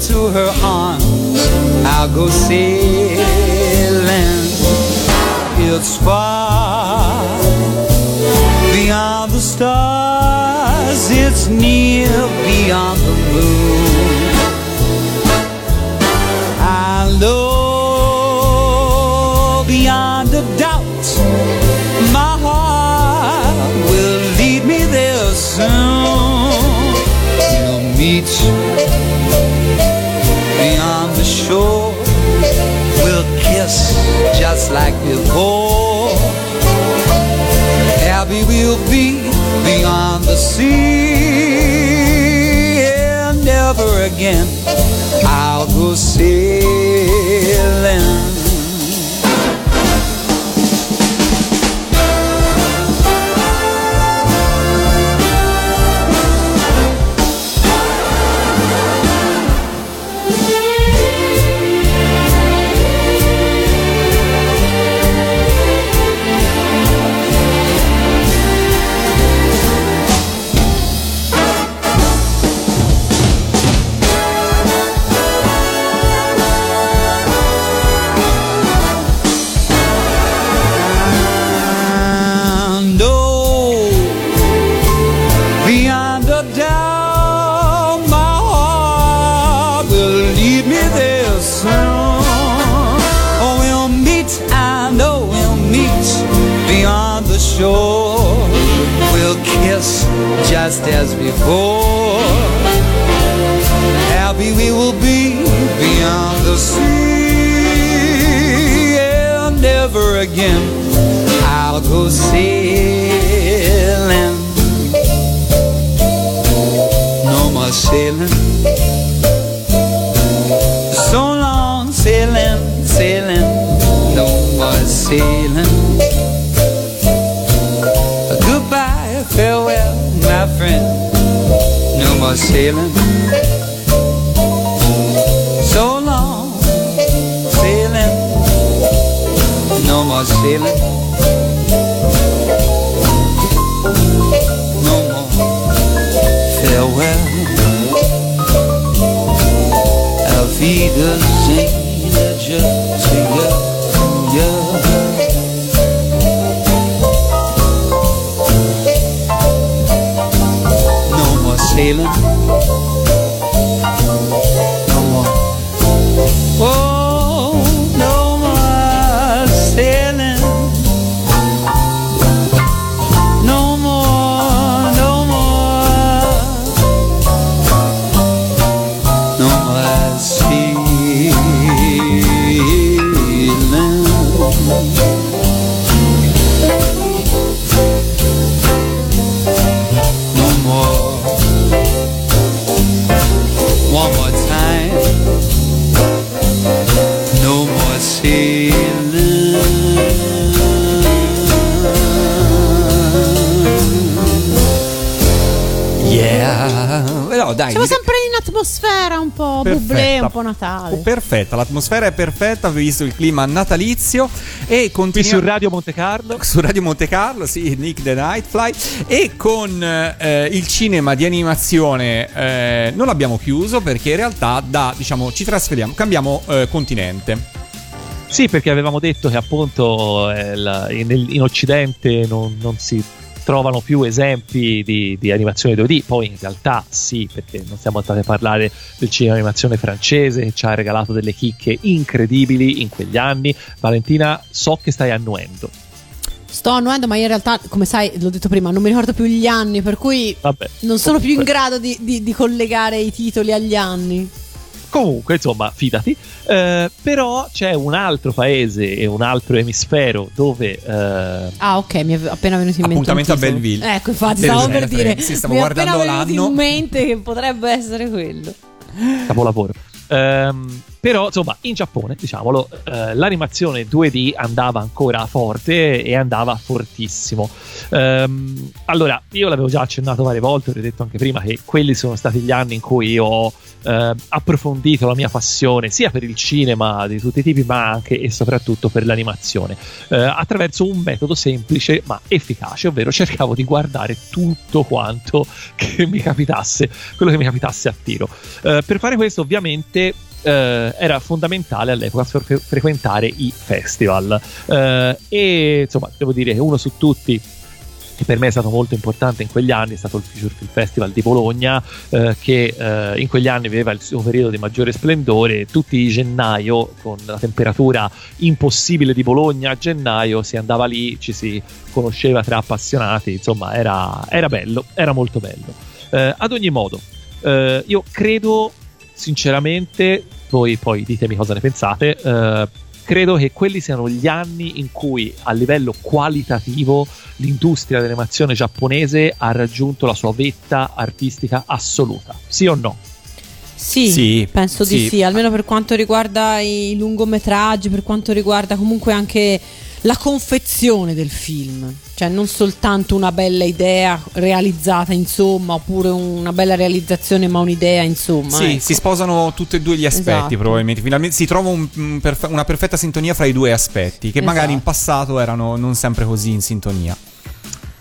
to her arms. I'll go sailing. It's far beyond the stars. It's near beyond the moon. I know beyond a doubt my heart will lead me there soon. We'll meet just like before. Happy we'll be beyond the sea. And never again I'll go sailing. Just as before. Happy we will be beyond the sea, and never again I'll go sailing. No more sailing. So long sailing, sailing. No more sailing. Sailing. So long sailing. No more sailing. No more farewell. Auf Wiedersehen, just to you, you. Sailing. Siamo sempre in atmosfera un po' bublé, un po' Natale. Oh, perfetta, l'atmosfera è perfetta, visto il clima natalizio e Qui continuiamo su Radio Monte Carlo. su Radio Monte Carlo, sì, Nick the Nightfly e con eh, il cinema di animazione eh, non l'abbiamo chiuso perché in realtà da, diciamo, ci trasferiamo, cambiamo eh, continente. Sì, perché avevamo detto che appunto eh, la- in, in Occidente non, non si trovano più esempi di, di animazione 2D, poi in realtà sì, perché non siamo stati a parlare del cinema animazione francese che ci ha regalato delle chicche incredibili in quegli anni. Valentina, so che stai annuendo. Sto annuendo, ma in realtà, come sai, l'ho detto prima, non mi ricordo più gli anni, per cui Vabbè. non sono più in Comunque- grado di, di- di collegare i titoli agli anni. Comunque, insomma, fidati. Eh, però c'è un altro paese e un altro emisfero dove eh, Ah, ok, mi è appena venuto in mente. Appuntamento un a. Belleville. Ecco, infatti, stavo per 2003. dire. Sì, stavo mi è guardando appena venuto l'anno. in mente che potrebbe essere quello. capolavoro. Ehm, però insomma in Giappone diciamolo eh, l'animazione 2D andava ancora forte e andava fortissimo. Ehm, allora io l'avevo già accennato varie volte ho detto anche prima che quelli sono stati gli anni in cui io ho eh, approfondito la mia passione sia per il cinema di tutti i tipi ma anche e soprattutto per l'animazione eh, attraverso un metodo semplice ma efficace ovvero cercavo di guardare tutto quanto che mi capitasse quello che mi capitasse a tiro. Eh, per fare questo ovviamente eh, era fondamentale all'epoca fre- frequentare i festival. Eh, e insomma devo dire che uno su tutti che per me è stato molto importante in quegli anni è stato il Future Film Festival di Bologna eh, che eh, in quegli anni aveva il suo periodo di maggiore splendore. Tutti i gennaio con la temperatura impossibile di Bologna a gennaio si andava lì ci si conosceva tra appassionati insomma era, era bello era molto bello. Eh, ad ogni modo eh, io credo sinceramente voi poi ditemi cosa ne pensate eh, credo che quelli siano gli anni in cui a livello qualitativo l'industria dell'animazione giapponese ha raggiunto la sua vetta artistica assoluta. Sì o no? Sì, Sì, penso di sì. sì, almeno per quanto riguarda i lungometraggi, per quanto riguarda comunque anche la confezione del film, cioè non soltanto una bella idea realizzata, insomma, oppure una bella realizzazione ma un'idea, insomma. Sì, ecco. si sposano tutti e due gli aspetti Esatto. probabilmente. Finalmente si trova un- un perfe- una perfetta sintonia fra i due aspetti, che magari in Esatto. passato erano non sempre così in sintonia.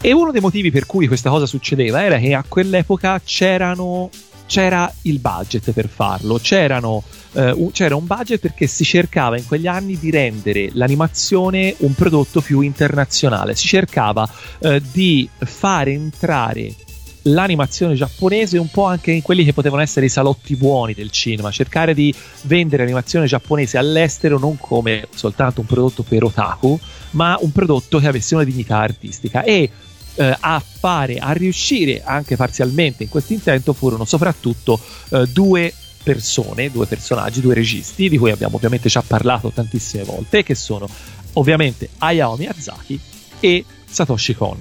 E uno dei motivi per cui questa cosa succedeva era che a quell'epoca c'erano, c'era il budget per farlo, c'erano, eh, c'era un budget perché si cercava in quegli anni di rendere l'animazione un prodotto più internazionale, si cercava eh, di far entrare l'animazione giapponese un po' anche in quelli che potevano essere i salotti buoni del cinema, cercare di vendere l'animazione giapponese all'estero non come soltanto un prodotto per otaku, ma un prodotto che avesse una dignità artistica. E eh, a fare, a riuscire anche parzialmente in questo intento furono soprattutto eh, due persone, due personaggi, due registi di cui abbiamo ovviamente già parlato tantissime volte, che sono ovviamente Hayao Miyazaki e Satoshi Kon.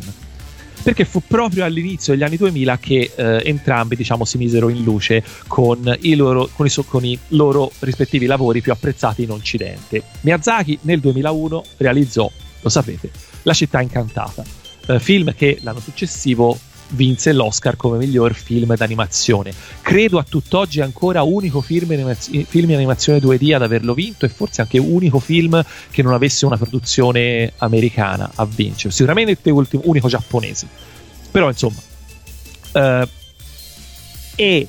Perché fu proprio all'inizio degli anni 2000 che eh, entrambi diciamo, si misero in luce con i, loro, con, i con i loro rispettivi lavori più apprezzati in Occidente. Miyazaki nel 2001 realizzò, lo sapete, La città incantata, eh, film che l'anno successivo vinse l'Oscar come miglior film d'animazione. Credo a tutt'oggi ancora unico film, animaz- film in animazione 2D ad averlo vinto e forse anche unico film che non avesse una produzione americana a vincere. Sicuramente ultimo, unico giapponese. Però insomma. eh, e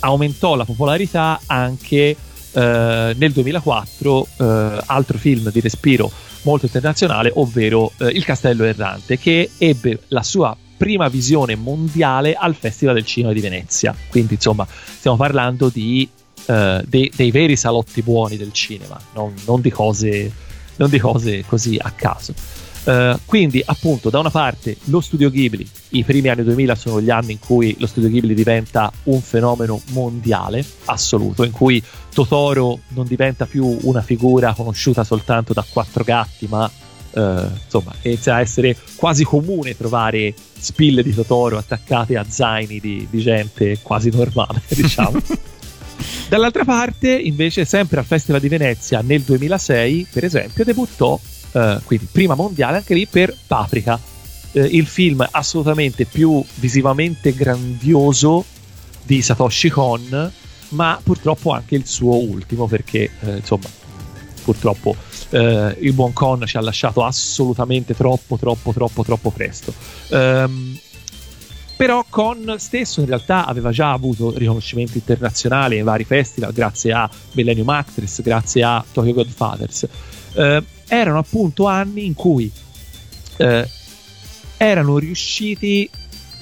aumentò la popolarità anche eh, nel 2004 eh, altro film di respiro molto internazionale, ovvero eh, Il Castello Errante, che ebbe la sua prima visione mondiale al Festival del Cinema di Venezia. Quindi, insomma, stiamo parlando di, eh, dei, dei veri salotti buoni del cinema, non, non di, cose, non di cose così a caso. Eh, quindi, appunto, da una parte lo studio Ghibli, i primi anni 2000 sono gli anni in cui lo studio Ghibli diventa un fenomeno mondiale assoluto, in cui Totoro non diventa più una figura conosciuta soltanto da quattro gatti, ma eh, insomma inizia a essere quasi comune trovare spille di Totoro attaccate a zaini di, di gente quasi normale, diciamo. Dall'altra parte, invece, sempre al Festival di Venezia nel 2006, per esempio, debuttò, eh, quindi prima mondiale anche lì per Paprika, eh, il film assolutamente più visivamente grandioso di Satoshi Kon, ma purtroppo anche il suo ultimo, perché eh, insomma, purtroppo eh, il buon Con ci ha lasciato assolutamente troppo, troppo, troppo, troppo presto. Ehm, però Con stesso in realtà aveva già avuto riconoscimenti internazionali in vari festival grazie a Millennium Actress, grazie a Tokyo Godfathers. Eh, erano appunto anni in cui eh, erano riusciti,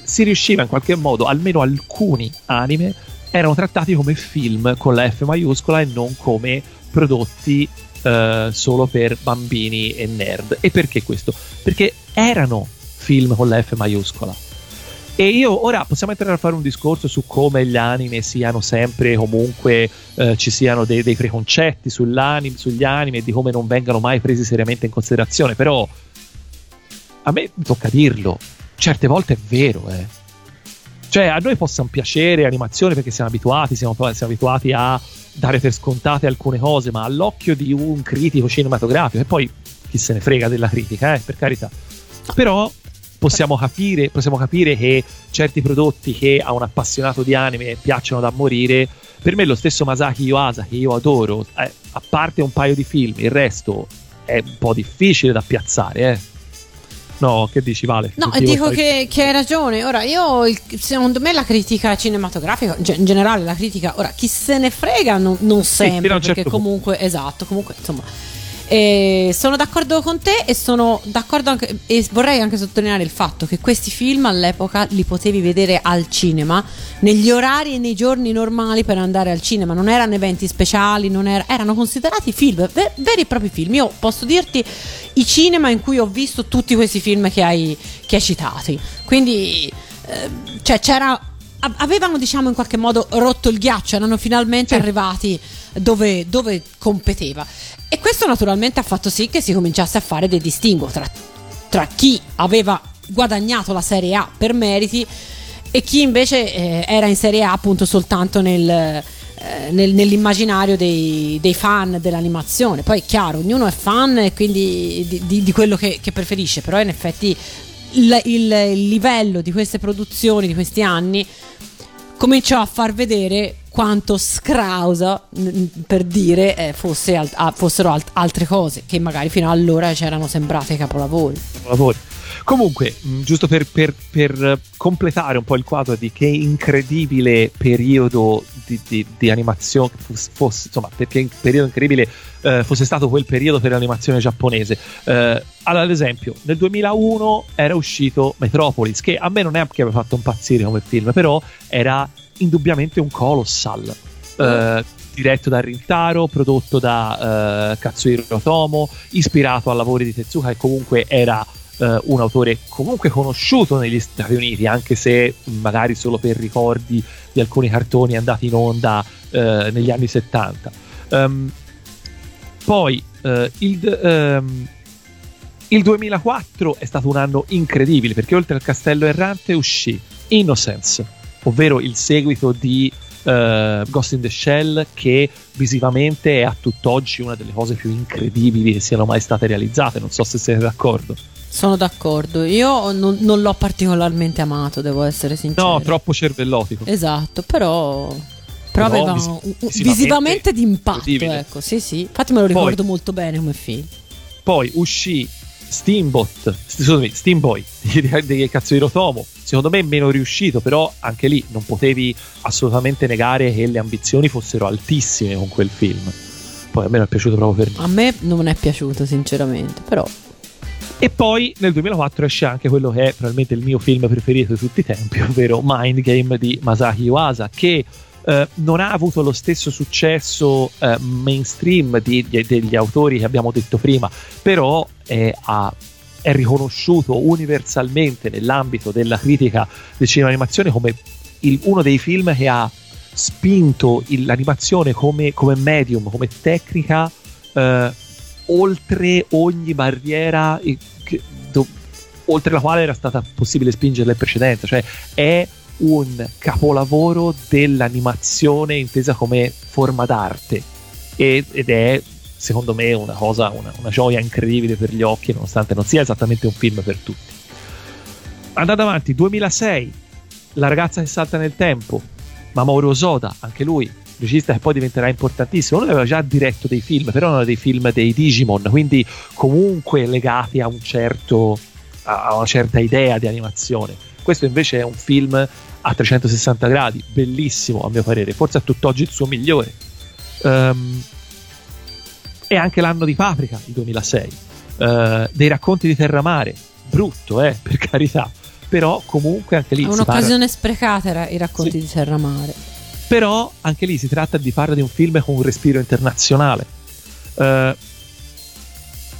si riusciva in qualche modo, almeno alcuni anime, erano trattati come film con la F maiuscola e non come prodotti eh, solo per bambini e nerd. E perché questo? Perché erano film con la F maiuscola. E io ora possiamo entrare a fare un discorso su come gli anime siano sempre comunque eh, ci siano dei, dei preconcetti sugli anime e di come non vengano mai presi seriamente in considerazione. Però a me tocca dirlo, certe volte è vero, eh. Cioè, a noi possono piacere animazioni perché siamo abituati, siamo, siamo abituati a dare per scontate alcune cose, ma all'occhio di un critico cinematografico, e poi chi se ne frega della critica, eh, per carità. Però possiamo capire, possiamo capire che certi prodotti che a un appassionato di anime piacciono da morire, per me lo stesso Masaki Yuasa che io adoro, eh, a parte un paio di film, il resto è un po' difficile da piazzare, eh. No, che dici Vale? No, dico che, che hai ragione. Ora, io, secondo me, la critica cinematografica, in generale, la critica, ora, chi se ne frega, non, non sempre, un perché certo comunque, esatto, comunque, insomma. Eh, sono d'accordo con te e sono d'accordo anche e vorrei anche sottolineare il fatto che questi film all'epoca li potevi vedere al cinema negli orari e nei giorni normali per andare al cinema. Non erano eventi speciali era- erano considerati film ve- veri e propri film. Io posso dirti i cinema in cui ho visto tutti questi film che hai, che hai citati. Quindi eh, cioè c'era avevano diciamo in qualche modo rotto il ghiaccio erano finalmente arrivati dove, dove competeva e questo naturalmente ha fatto sì che si cominciasse a fare dei distinguo tra, tra chi aveva guadagnato la Serie A per meriti e chi invece eh, era in Serie A appunto soltanto nel, eh, nel- nell'immaginario dei, dei fan dell'animazione. Poi è chiaro, ognuno è fan e quindi di, di- di quello che, che preferisce, però in effetti il, il- livello di queste produzioni di questi anni cominciò a far vedere quanto scrausa per dire eh, fosse al- ah, fossero alt- altre cose che magari fino allora c'erano sembrate capolavori. lavori. Comunque, giusto per, per- per, completare un po' il quadro di che incredibile periodo di, di- di animazione fosse, insomma, perché periodo incredibile eh, fosse stato quel periodo per l'animazione giapponese. Eh, allora, ad esempio, nel 2001 era uscito Metropolis, che a me non è che aveva fatto impazzire come film, però era indubbiamente un colossal. Eh, diretto da Rintaro, prodotto da eh, Katsuhiro Otomo, ispirato a lavori di Tezuka che comunque era eh, un autore comunque conosciuto negli Stati Uniti, anche se magari solo per ricordi di alcuni cartoni andati in onda eh, negli anni 70. Ehm, poi eh, il, ehm, il 2004 è stato un anno incredibile perché oltre al Castello Errante uscì Innocence, ovvero il seguito di eh, Ghost in the Shell che visivamente è a tutt'oggi una delle cose più incredibili che siano mai state realizzate. Non so se siete d'accordo. Sono d'accordo, io non, non l'ho particolarmente amato, devo essere sincero. No, troppo cervellotico. Esatto, però. Però Però aveva vis- un- un- visivamente visivamente d'impatto, incredibile. ecco, sì, sì. Infatti me lo Poi- ricordo molto bene come film. Poi uscì Steamboat, scusami, Steamboy di, di, di Katsuhiro Tomo. Secondo me meno riuscito, però anche lì non potevi assolutamente negare che le ambizioni fossero altissime con quel film. Poi a me non è piaciuto proprio per niente. A me non è piaciuto, sinceramente, però. E poi nel 2004 esce anche quello che è probabilmente il mio film preferito di tutti i tempi, ovvero Mind Game di Masaki Uasa, che eh, non ha avuto lo stesso successo eh, mainstream di- di- degli autori che abbiamo detto prima, però è, ha- è riconosciuto universalmente nell'ambito della critica del cinema animazione come il- uno dei film che ha spinto il- l'animazione come, come medium, come tecnica eh, oltre ogni barriera eh, che- oltre la quale era stata possibile spingerla in precedenza, cioè è un capolavoro dell'animazione intesa come forma d'arte e- ed è secondo me una cosa, una, una gioia incredibile per gli occhi nonostante non sia esattamente un film per tutti. Andando avanti, 2006, La ragazza che salta nel tempo, Mamoru Osoda, anche lui, regista che poi diventerà importantissimo. Lui aveva già diretto dei film, però erano dei film dei Digimon, quindi comunque legati a un certo a una certa idea di animazione. Questo invece è un film a 360 gradi, bellissimo a mio parere, forse a tutt'oggi il suo migliore. Ehm, è anche l'anno di Paprika, il 2006. Eh, dei racconti di Terramare, brutto, eh, per carità. Però comunque anche lì È si parla- un'occasione sprecata era i racconti Sì. di Serramare. però anche lì si tratta di fare di un film con un respiro internazionale. Eh,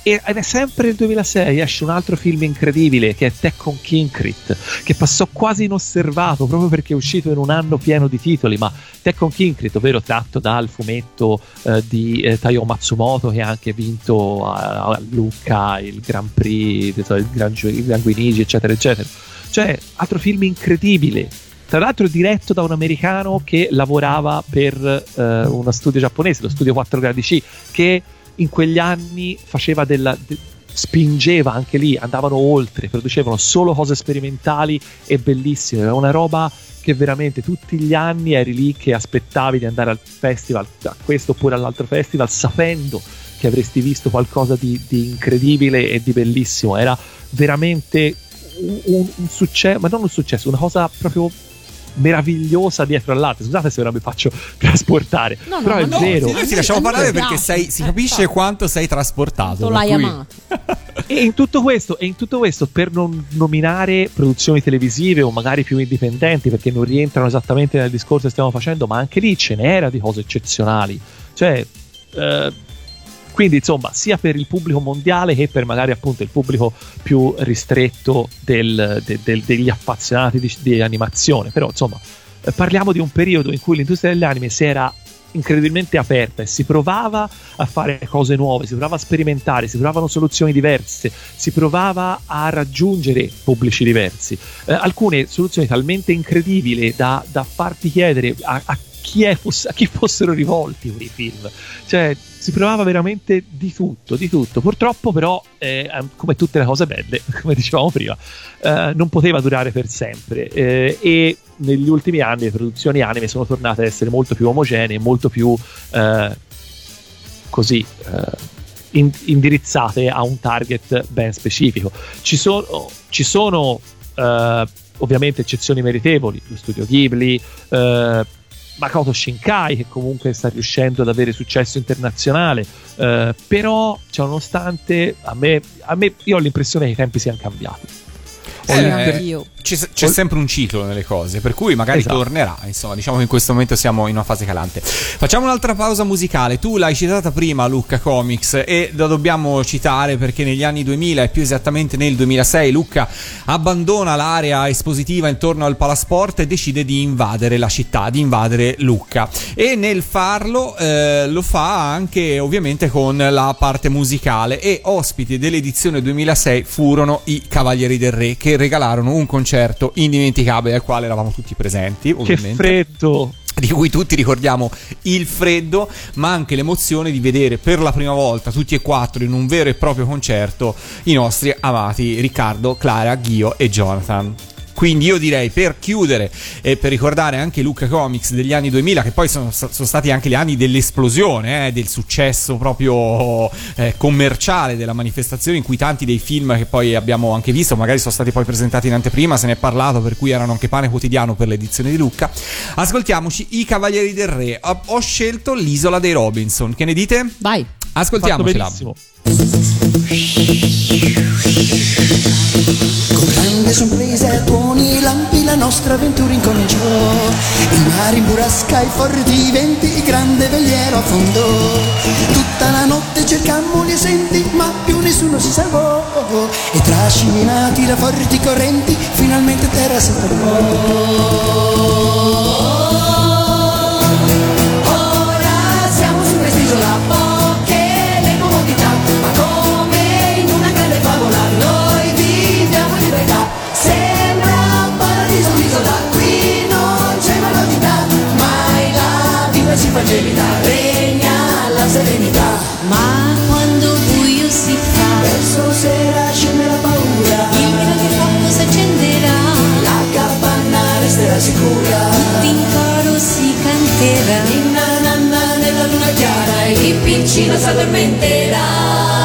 ed è sempre il 2006, esce un altro film incredibile che è Tekkon Kinkrit, che passò quasi inosservato proprio perché è uscito in un anno pieno di titoli, ma Tekkon Kinkrit, ovvero tratto dal fumetto eh, di eh, Taiyo Matsumoto che ha anche vinto a, a Lucca il Grand Prix, il Gran, il Gran Guinigi, eccetera, eccetera. Cioè, altro film incredibile tra l'altro diretto da un americano che lavorava per eh, uno studio giapponese, lo studio 4 gradi C, che in quegli anni faceva della... de- spingeva anche lì, andavano oltre, producevano solo cose sperimentali e bellissime, era una roba che veramente tutti gli anni eri lì che aspettavi di andare al festival, a questo oppure all'altro festival, sapendo che avresti visto qualcosa di, di incredibile e di bellissimo. Era veramente un, un- un successo, ma non un successo, una cosa proprio meravigliosa dietro all'altra. Scusate se ora mi faccio trasportare, No, no, però è no, vero. sì, ti lasciamo parlare perché sei- si Eh, capisce infatti. quanto sei trasportato. L'hai cui- amato. E in tutto questo, e in tutto questo, per non nominare produzioni televisive o magari più indipendenti, perché non rientrano esattamente nel discorso che stiamo facendo, ma anche lì ce n'era di cose eccezionali. Cioè, eh, quindi insomma, sia per il pubblico mondiale che per magari appunto il pubblico più ristretto del- de- del- degli appassionati di, di animazione. Però insomma, eh, parliamo di un periodo in cui l'industria dell'anime si era incredibilmente aperta e si provava a fare cose nuove, si provava a sperimentare, si provavano soluzioni diverse, si provava a raggiungere pubblici diversi. Eh, alcune soluzioni talmente incredibili da, da farti chiedere a, a chi, fosse- a chi fossero rivolti quei film. Cioè, si provava veramente di tutto, di tutto. Purtroppo, però, eh, come tutte le cose belle, come dicevamo prima, eh, non poteva durare per sempre. eh, e negli ultimi anni le produzioni anime sono tornate ad essere molto più omogenee, molto più eh, così. eh, in- indirizzate a un target ben specifico. Ci sono, ci sono eh, ovviamente eccezioni meritevoli, lo studio Ghibli, Makoto Shinkai che comunque sta riuscendo ad avere successo internazionale, eh, però cioè, nonostante a me, a me io ho l'impressione che i tempi siano cambiati. Eh, Anch'io. C'è, c'è sempre un ciclo nelle cose, per cui magari Esatto. tornerà. Insomma, diciamo che in questo momento siamo in una fase calante. Facciamo un'altra pausa musicale. Tu l'hai citata prima, Lucca Comics, e la dobbiamo citare perché negli anni 2000 e più esattamente nel 2006, Lucca abbandona l'area espositiva intorno al Palasport e decide di invadere la città, di invadere Lucca. E nel farlo eh, lo fa anche ovviamente con la parte musicale. E ospiti dell'edizione 2006 furono i Cavalieri del Re che regalarono un concerto indimenticabile al quale eravamo tutti presenti. Che Ovviamente freddo! di cui tutti ricordiamo il freddo, ma anche l'emozione di vedere per la prima volta tutti e quattro in un vero e proprio concerto i nostri amati Riccardo, Clara, Ghio e Jonathan. Quindi io direi per chiudere e per ricordare anche Luca Comics degli anni 2000, che poi sono, sono stati anche gli anni dell'esplosione, eh, del successo proprio eh, commerciale della manifestazione, in cui tanti dei film che poi abbiamo anche visto, magari sono stati poi presentati in anteprima, se ne è parlato, per cui erano anche pane quotidiano per l'edizione di Lucca. Ascoltiamoci I Cavalieri del Re. Ho scelto l'isola dei Robinson. Che ne dite? Vai. Ascoltiamocela. Con grande sorpresa e buoni lampi la nostra avventura incominciò. Il mare in burrasca, i forti venti, il grande veliero affondò. Tutta la notte cercammo gli esenti, ma più nessuno si salvò. E trascinati da forti correnti, finalmente terra si fermò gelida, regna la serenità. Ma quando buio si fa, Verso sera scende la paura il vino di fuoco si accenderà, La capanna resterà sicura tutti in coro si canterà. Inna nanna nella luna chiara e il piccino si addormenterà.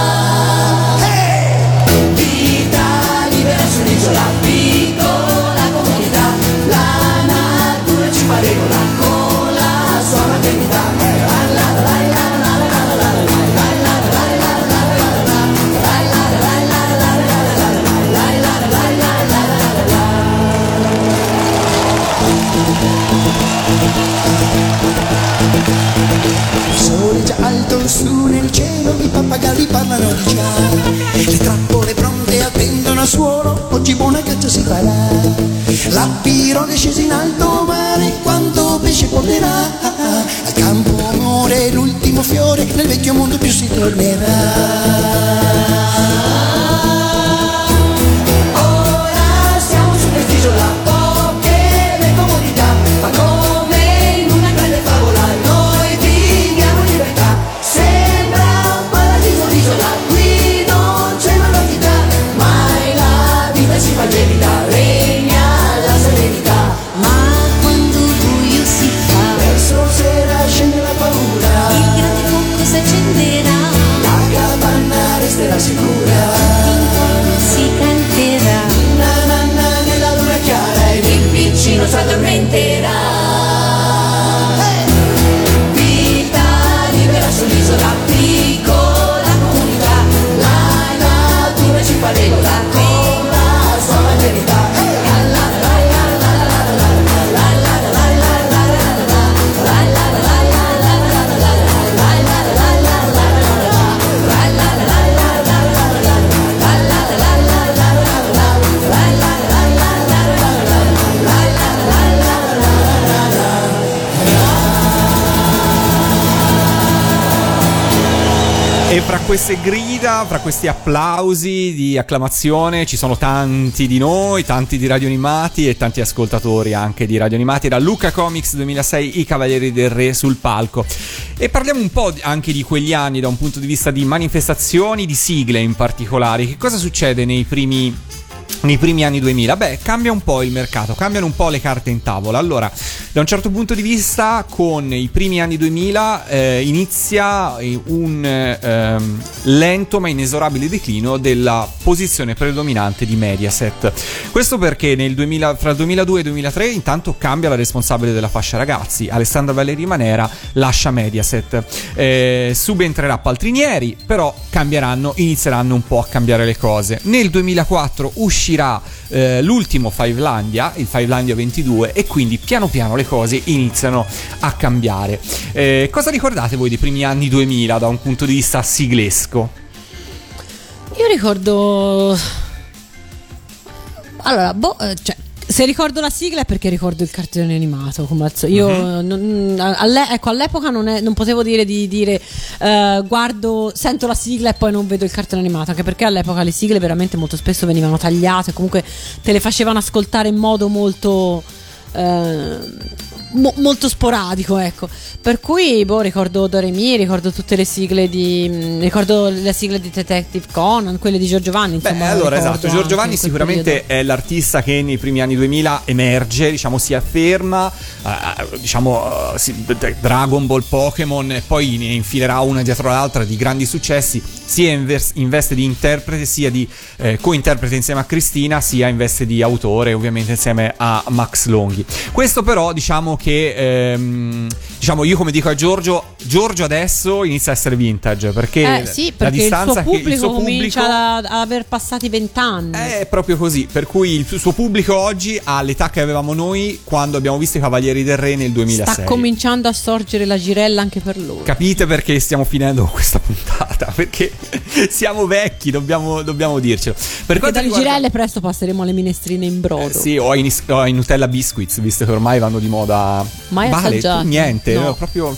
I pappagalli parlano di già. Le trappole pronte attendono a suolo Oggi buona caccia si farà. La pirone scesa in alto mare Quanto pesce porterà. Al campo muore l'ultimo fiore Nel vecchio mondo più si tornerà queste grida, fra questi applausi di acclamazione ci sono tanti di noi, tanti di Radio Animati e tanti ascoltatori anche di Radio Animati. Era Luca Comics 2006, I Cavalieri del Re sul palco. E parliamo un po' anche di quegli anni da un punto di vista di manifestazioni, di sigle in particolare. Che cosa succede nei primi nei primi anni 2000? Beh, cambia un po' il mercato, cambiano un po' le carte in tavola. Allora, da un certo punto di vista, con i primi anni 2000 eh, inizia eh, un ehm, lento ma inesorabile declino della posizione predominante di Mediaset. Questo perché nel 2000 fra il 2002 e il 2003 intanto cambia la responsabile della fascia ragazzi. Alessandra Valeri Manera lascia Mediaset. Eh, subentrerà Paltrinieri, però cambieranno, inizieranno un po' a cambiare le cose. Nel 2004 uscirà eh, l'ultimo Fivelandia, il Fivelandia 22, e quindi piano piano le cose iniziano a cambiare. Eh, cosa ricordate voi dei primi anni 2000 da un punto di vista siglesco? Io ricordo. Allora, boh, eh, cioè, se ricordo la sigla è perché ricordo il cartone animato. Come al so- io Mhm. non- alle- ecco, all'epoca non, è- non potevo dire di dire eh, guardo, sento la sigla e poi non vedo il cartone animato. Anche perché all'epoca le sigle veramente molto spesso venivano tagliate, comunque te le facevano ascoltare in modo molto. eh, mo- molto sporadico, ecco. Per cui, boh, ricordo Doremi, ricordo tutte le sigle di. mh, ricordo le sigle di Detective Conan, quelle di Giorgio Vanni. Beh, Insomma, allora esatto, Giorgio Vanni sicuramente è l'artista che nei primi anni 2000 emerge, diciamo si afferma, eh, diciamo si- d- Dragon Ball, Pokémon e poi ne infilerà una dietro l'altra di grandi successi, sia in, vers- in veste di interprete, sia di eh, co-interprete insieme a Cristina, sia in veste di autore, ovviamente insieme a Max Longhi. Questo però diciamo che ehm, diciamo io come dico a Giorgio, Giorgio adesso inizia a essere vintage perché, Eh sì, la perché il distanza suo che pubblico il suo comincia pubblico ad ad aver passati vent'anni. è proprio così, per cui il suo pubblico oggi ha l'età che avevamo noi quando abbiamo visto i Cavalieri del Re nel 2006. Sta cominciando a sorgere la girella anche per loro. Capite perché stiamo finendo questa puntata? Perché siamo vecchi, dobbiamo, dobbiamo dircelo. Per Perché dalle riguarda- girelle presto passeremo alle minestrine in brodo. Eh, sì, o ai, o ai Nutella Biscuits, visto che ormai vanno di moda. Mai vale, assaggiati? tu niente, No. proprio.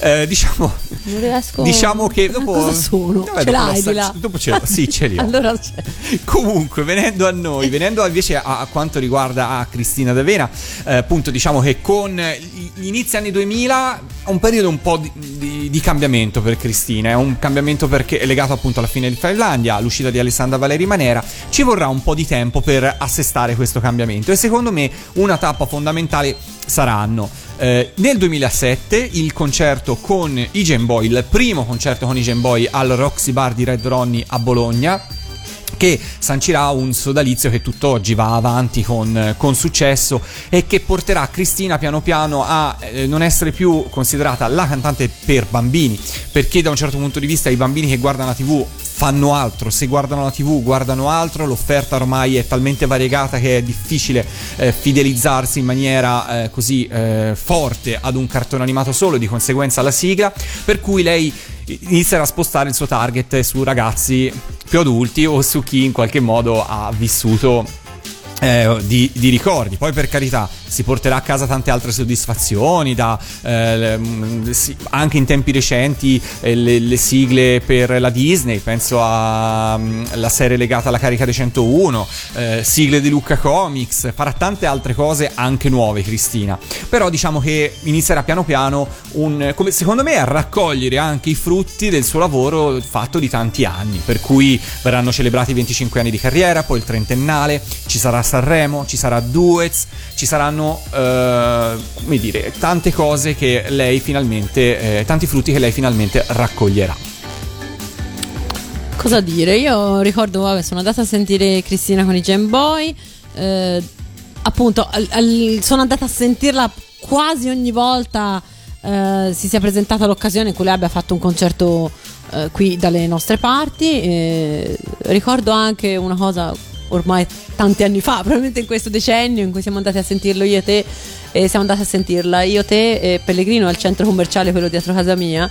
Eh, diciamo, Non riesco. diciamo che dopo. Cosa sono? Vabbè, Ce dopo l'hai la- di là? Dopo ce l'ho, sì, ce li ho. allora c'è. Comunque, venendo a noi, venendo invece a, a quanto riguarda a Cristina D'Avena, eh, appunto diciamo che con gli inizi anni 2000 è un periodo un po' di, di- di cambiamento per Cristina, è un cambiamento perché è legato appunto alla fine di Fivelandia, all'uscita di Alessandra Valeri Manera, ci vorrà un po' di tempo per assestare questo cambiamento e secondo me una tappa fondamentale saranno eh, nel 2007 il concerto con i Gen Boy, il primo concerto con i Gen Boy al Roxy Bar di Red Ronnie a Bologna che sancirà un sodalizio che tutt'oggi va avanti con, con successo e che porterà Cristina piano piano a eh, non essere più considerata la cantante per bambini, perché da un certo punto di vista i bambini che guardano la TV fanno altro, se guardano la TV guardano altro, l'offerta ormai è talmente variegata che è difficile eh, fidelizzarsi in maniera eh, così eh, forte ad un cartone animato solo, di conseguenza alla sigla, per cui lei inizierà a spostare il suo target su ragazzi più adulti o su chi in qualche modo ha vissuto eh, di, di ricordi. Poi per carità si porterà a casa tante altre soddisfazioni, da, eh, mm, anche in tempi recenti eh, le, le sigle per la Disney, penso alla serie legata alla carica dei 101, eh, sigle di Lucca Comics, farà tante altre cose anche nuove Cristina. Però diciamo che inizierà piano piano un, come secondo me a raccogliere anche i frutti del suo lavoro fatto di tanti anni, per cui verranno celebrati i 25 anni di carriera, poi il trentennale, ci sarà Sanremo, ci sarà Duets, ci saranno eh, come dire, tante cose che lei finalmente, eh, tanti frutti che lei finalmente raccoglierà. Cosa dire? Io ricordo, vabbè, sono andata a sentire Cristina con i Gen Boy. eh, appunto, al- al- sono andata a sentirla quasi ogni volta eh, si sia presentata l'occasione in cui lei abbia fatto un concerto eh, qui dalle nostre parti. eh, ricordo anche una cosa ormai tanti anni fa, probabilmente in questo decennio in cui siamo andati a sentirlo io e te. E siamo andati a sentirla io, te e Pellegrino al centro commerciale, quello dietro casa mia.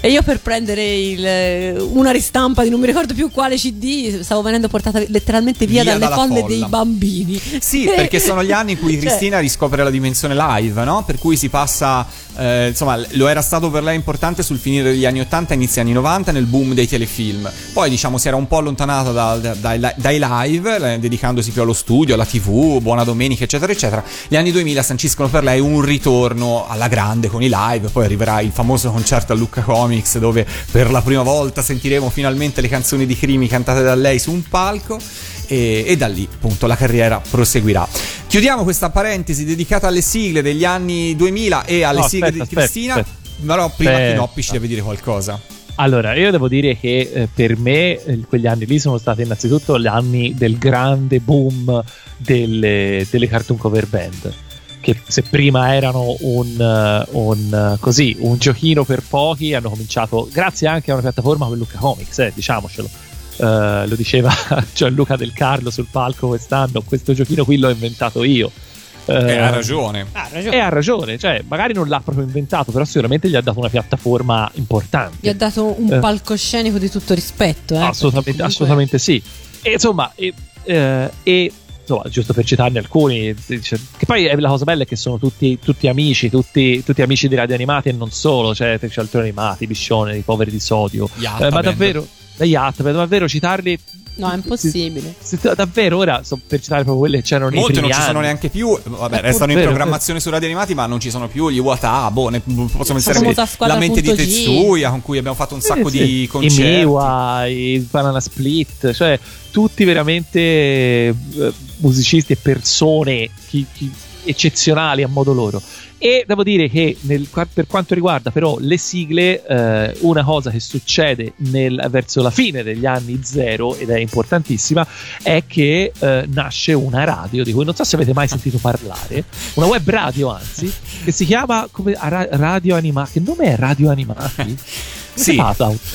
E io per prendere il- una ristampa di non mi ricordo più quale CD stavo venendo portata letteralmente via, Via dalle folle dei bambini. Sì, perché sono gli anni in cui Cioè, Cristina riscopre la dimensione live, no? Per cui si passa eh, insomma, lo era stato per lei importante sul finire degli anni 80 inizi anni 90 nel boom dei telefilm. Poi, diciamo, si era un po' allontanata da- da- dai, dai live, dedicandosi più allo studio, alla TV, Buona Domenica, eccetera, eccetera. Gli anni 2000 sanciscono per lei un ritorno alla grande con i live. Poi arriverà il famoso concerto a Lucca Comics, dove per la prima volta sentiremo finalmente le canzoni di Crimi cantate da lei su un palco. E, e da lì appunto la carriera proseguirà. Chiudiamo questa parentesi dedicata alle sigle degli anni 2000 e alle No, sigle aspetta, di Cristina. aspetta, Però prima Aspetta. Chinoppi ci deve dire qualcosa. Allora, io devo dire che eh, per me eh, quegli anni lì sono stati innanzitutto gli anni del grande boom delle, delle cartoon cover band. Che se prima erano un, eh, un, eh, così, un giochino per pochi, hanno cominciato grazie anche a una piattaforma come Luca Comics, eh, diciamocelo. Eh, lo diceva Gianluca Del Carlo sul palco quest'anno. Questo giochino qui l'ho inventato io. Eh, Eh, ha ragione. Ha ragione. e ha ragione, cioè magari non l'ha proprio inventato, però sicuramente gli ha dato una piattaforma importante. Gli ha dato un Eh. palcoscenico di tutto rispetto. Eh, assolutamente, comunque- assolutamente sì. E insomma, e, e, insomma, giusto per citarne alcuni, dice- che poi la cosa bella è che sono tutti, tutti amici, tutti, tutti amici di radio animati e non solo, cioè c'è altri animati, Biscione, i poveri di sodio. Alta ma Band. Davvero, gli Atme, davvero citarli. No, è impossibile. se- davvero ora, so- per citare proprio quelle che c'erano nei Molte non ci sono anni. neanche più. Vabbè, Eh, restano in vero, programmazione su radio animati, ma non ci sono più gli Wata, boh, ne possono essere famosa squadra la mente di. Tetsuya, con cui abbiamo fatto un sacco Eh, sì. di I concerti. Miwa, i Banana Split, cioè tutti veramente eh, musicisti e persone chi- chi- eccezionali a modo loro. E devo dire che nel- per quanto riguarda però le sigle, eh, una cosa che succede nel- verso la fine degli anni zero ed è importantissima è che eh, nasce una radio di cui non so se avete mai sentito parlare, una web radio anzi, che si chiama come, Ra- Radio Animati. Che nome è Radio Animati? Sì.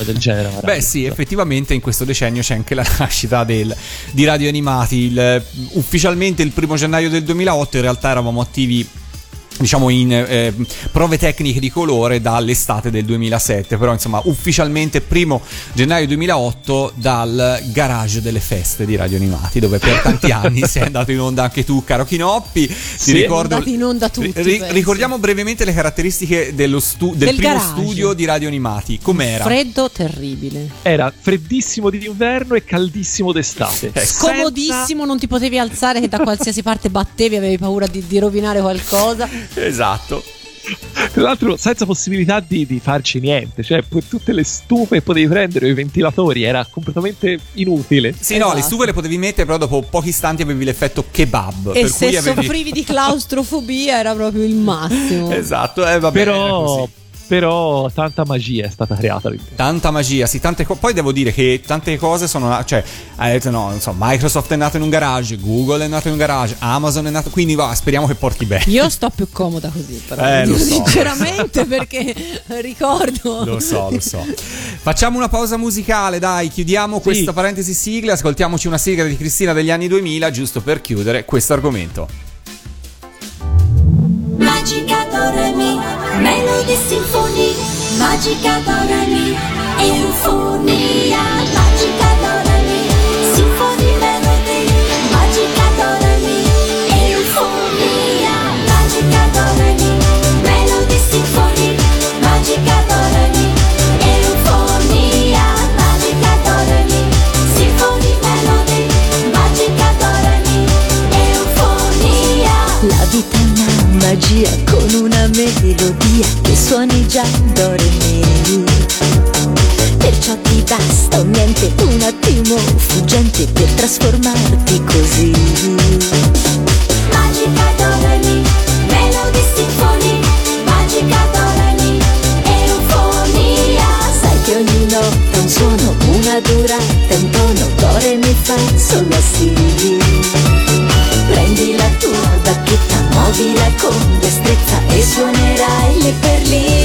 Del genere? Beh sì, effettivamente in questo decennio c'è anche la nascita del- di Radio Animati. Il- ufficialmente il primo gennaio del 2008 in realtà eravamo attivi diciamo in eh, prove tecniche di colore dall'estate del 2007 però insomma ufficialmente primo gennaio 2008 dal garage delle feste di Radio Animati dove per tanti anni sei andato in onda anche tu caro Chinoppi ti Sì. ricordo Andati in onda tutti, ri- ricordiamo brevemente le caratteristiche dello stu- del, Del primo garage. studio di Radio Animati com'era? Freddo terribile. Era freddissimo d'inverno e caldissimo d'estate. Eh, Scomodissimo, non ti potevi alzare che da qualsiasi parte battevi, avevi paura di, di rovinare qualcosa. esatto Tra l'altro, senza possibilità di, di farci niente, cioè pu- tutte le stufe che potevi prendere, i ventilatori, era completamente inutile. Sì, no, le Esatto. stufe le potevi mettere, però dopo pochi istanti avevi l'effetto kebab. E per se cui avevi... soffrivi di claustrofobia era proprio il massimo. Esatto, eh, vabbè, Però. Però, tanta magia è stata creata all'interno. Tanta magia, sì, tante co- Poi devo dire che tante cose sono. Cioè, hai detto no, non so, Microsoft è nato in un garage, Google è nato in un garage, Amazon è nato. Quindi va, speriamo che porti bene. Io sto più comoda così, però. Eh, lo so. Sinceramente, perché ricordo. Lo so, lo so. Facciamo una pausa musicale, dai, chiudiamo questa parentesi sigle, ascoltiamoci una sigla di Cristina degli anni 2000, giusto per chiudere questo argomento. Magica Doremi, Melody Symphony, Magica Doremi, Eufonia, Magica Doremi, Symphony Melody, Magica Doremi, Eufonia, Magica Doremi, Melody Symphony, Magica Doremi, Eufonia, Magica Doremi, Symphony Melody, Magica Doremi, Eufonia. La vita è una magia con una melodia suoni già do re mi. Perciò ti basta un niente, un attimo fuggente per trasformarti così. Magica Doremi, Melody Symphony, Magica Doremi, Eufonia. Sai che ogni notte un suono, una durata, un tono, do re mi fa solo sì. Prendi la tua bacchetta, muovila con suonerai lì per lì.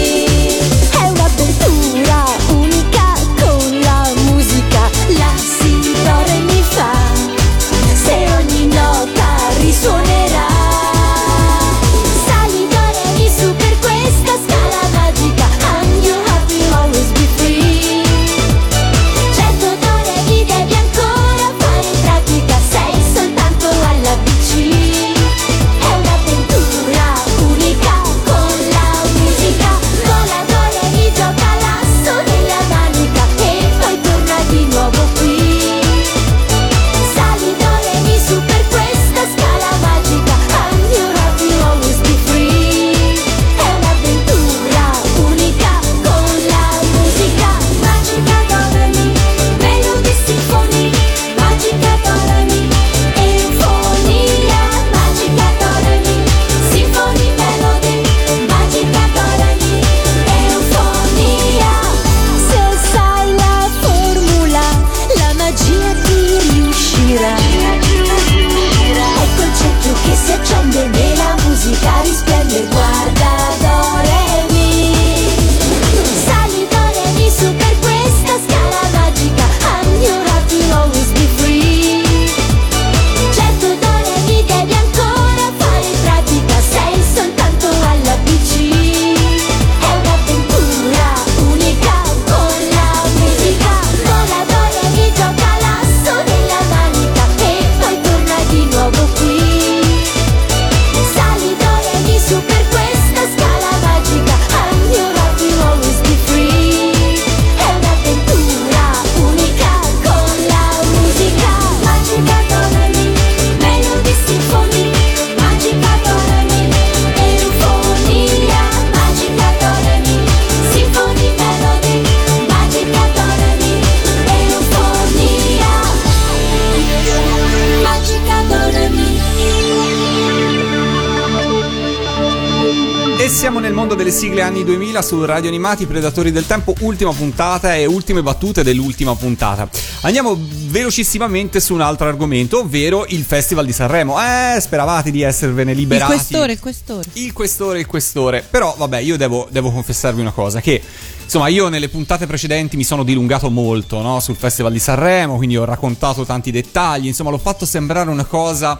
Mondo delle sigle anni 2000 su Radio Animati Predatori del Tempo, ultima puntata e ultime battute dell'ultima puntata. Andiamo velocissimamente su un altro argomento, ovvero il Festival di Sanremo. Eh, speravate di esservene Il liberati. questore, il questore. Il questore, il questore. Però, vabbè, io devo, devo confessarvi una cosa: che insomma, io nelle puntate precedenti mi sono dilungato molto no, sul Festival di Sanremo, quindi ho raccontato tanti dettagli. Insomma, l'ho fatto sembrare una cosa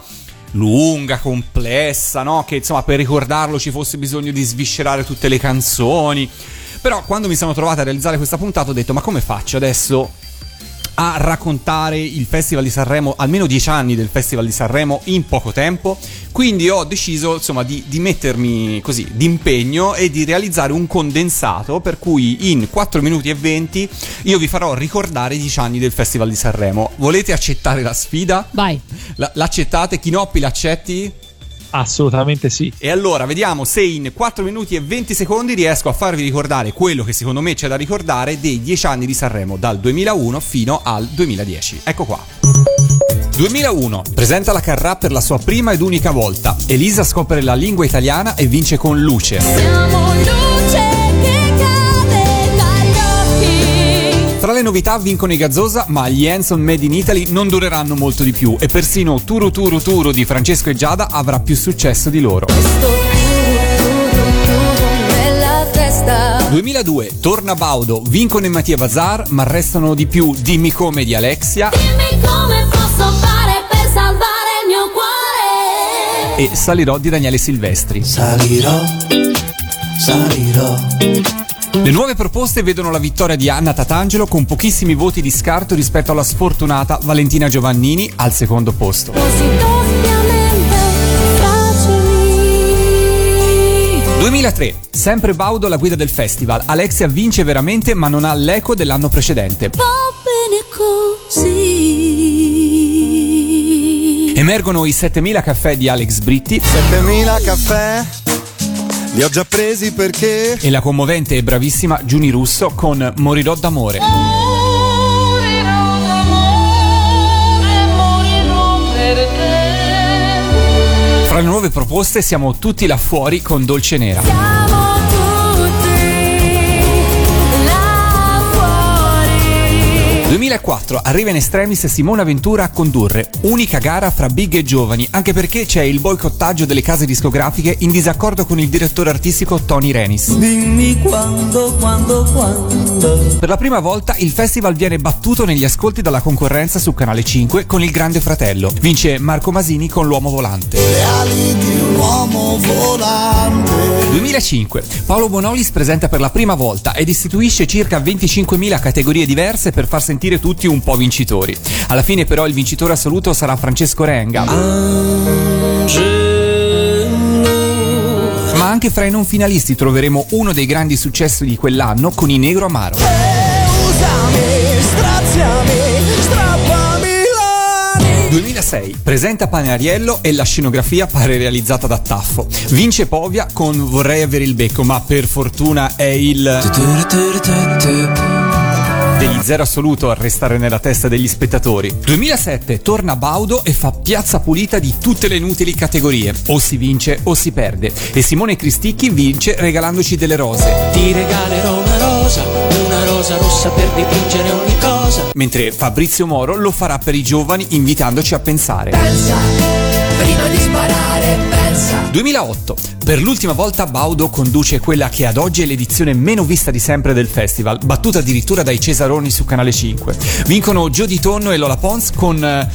lunga, complessa, no? Che insomma, per ricordarlo ci fosse bisogno di sviscerare tutte le canzoni. Però, quando mi sono trovato a realizzare questa puntata, ho detto: ma come faccio adesso? A raccontare il Festival di Sanremo, almeno dieci anni del Festival di Sanremo in poco tempo. Quindi ho deciso insomma di, di mettermi così d'impegno e di realizzare un condensato per cui in 4 minuti e 20 io vi farò ricordare i 10 anni del Festival di Sanremo. Volete accettare la sfida? Vai. La- l'accettate? Chinoppi l'accetti? Assolutamente sì. E allora vediamo se in 4 minuti e 20 secondi riesco a farvi ricordare quello che secondo me c'è da ricordare dei 10 anni di Sanremo dal 2001 fino al 2010. Ecco qua. 2001. Presenta la Carrà per la sua prima ed unica volta. Elisa scopre la lingua italiana e vince con Luce. Siamo luce le novità vincono i Gazzosa, ma gli Hanson Made in Italy non dureranno molto di più e persino Turu Turu Turu di Francesco e Giada avrà più successo di loro. Sto turu, turu, turu nella testa. 2002. Torna Baudo, vincono i Mattia Bazar, ma restano di più Dimmi come di Alexia Dimmi come posso fare per salvare il mio cuore. e Salirò di Daniele Silvestri. Salirò, salirò. Le nuove proposte vedono la vittoria di Anna Tatangelo con pochissimi voti di scarto rispetto alla sfortunata Valentina Giovannini al secondo posto. Così doppiamente facili. 2003. Sempre Baudo alla guida del festival. Alexia vince veramente ma non ha l'eco dell'anno precedente. Va bene così. Emergono i 7000 caffè di Alex Britti 7000 caffè li ho già presi perché e la commovente e bravissima Giuni Russo con Morirò d'amore. Morirò d'amore, morirò per te. Fra le nuove proposte siamo tutti là fuori con Dolce Nera. 2004 arriva in extremis Simona Ventura a condurre, unica gara fra big e giovani, anche perché c'è il boicottaggio delle case discografiche in disaccordo con il direttore artistico Tony Renis. Dimmi quando, quando, quando. Per la prima volta il festival viene battuto negli ascolti dalla concorrenza su Canale 5 con il Grande Fratello. Vince Marco Masini con L'Uomo Volante. Le ali di un uomo volante. 2005 Paolo Bonolis presenta per la prima volta ed istituisce circa 25.000 categorie diverse per far sentire tutti un po' vincitori. Alla fine però il vincitore assoluto sarà Francesco Renga. Ma anche fra i non finalisti troveremo uno dei grandi successi di quell'anno con i Negro Amaro. Usami, straziami, strappami. 2006 presenta Panariello e la scenografia pare realizzata da Taffo. Vince Povia con Vorrei avere il becco, ma per fortuna è il degli zero assoluto a restare nella testa degli spettatori. 2007 torna Baudo e fa piazza pulita di tutte le inutili categorie. O si vince o si perde. E Simone Cristicchi vince regalandoci delle rose. Ti regalerò una rosa, una rosa rossa per dipingere ogni cosa. Mentre Fabrizio Moro lo farà per i giovani invitandoci a pensare. Pensa, prima di sparare, pensa. 2008. Per l'ultima volta Baudo conduce quella che ad oggi è l'edizione meno vista di sempre del festival, battuta addirittura dai Cesaroni su Canale 5. Vincono Gio Di Tonno e Lola Pons con eh,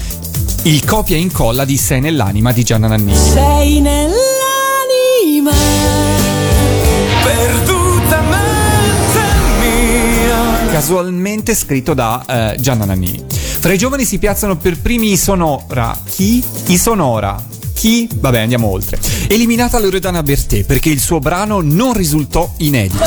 il copia e incolla di Sei nell'anima di Gianna Nannini. Sei nell'anima. Perdutamente mia. Casualmente scritto da eh, Gianna Nannini. Fra i giovani si piazzano per primi i Sonora. Chi? I Sonora. Chi? Vabbè, andiamo oltre. Eliminata Loredana Bertè perché il suo brano non risultò inedito.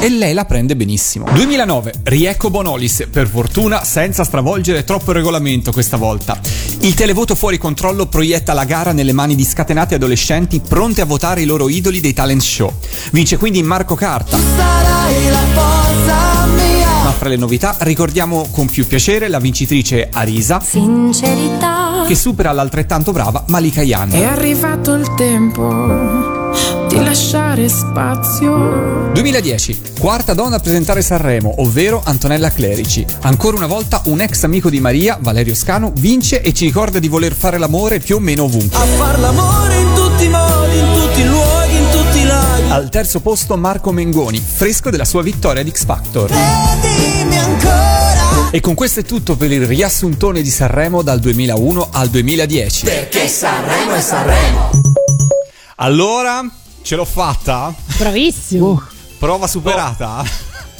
E lei la prende benissimo. 2009. Riecco Bonolis, per fortuna senza stravolgere troppo il regolamento questa volta. Il televoto fuori controllo proietta la gara nelle mani di scatenati adolescenti pronte a votare i loro idoli dei talent show. Vince quindi Marco Carta. Sarai la forza mia. Ma fra le novità ricordiamo con più piacere la vincitrice Arisa Sincerità. Che supera l'altrettanto brava Malika Yan. È arrivato il tempo di lasciare spazio. 2010, quarta donna a presentare Sanremo, ovvero Antonella Clerici. Ancora una volta un ex amico di Maria, Valerio Scanu, vince e ci ricorda di voler fare l'amore più o meno ovunque. A far l'amore in tutti i modi, Al terzo posto Marco Mengoni, fresco della sua vittoria ad X Factor. E con questo è tutto per il riassuntone di Sanremo dal 2001 al 2010. Perché Sanremo è Sanremo. Allora, ce l'ho fatta? Bravissimo. Prova superata?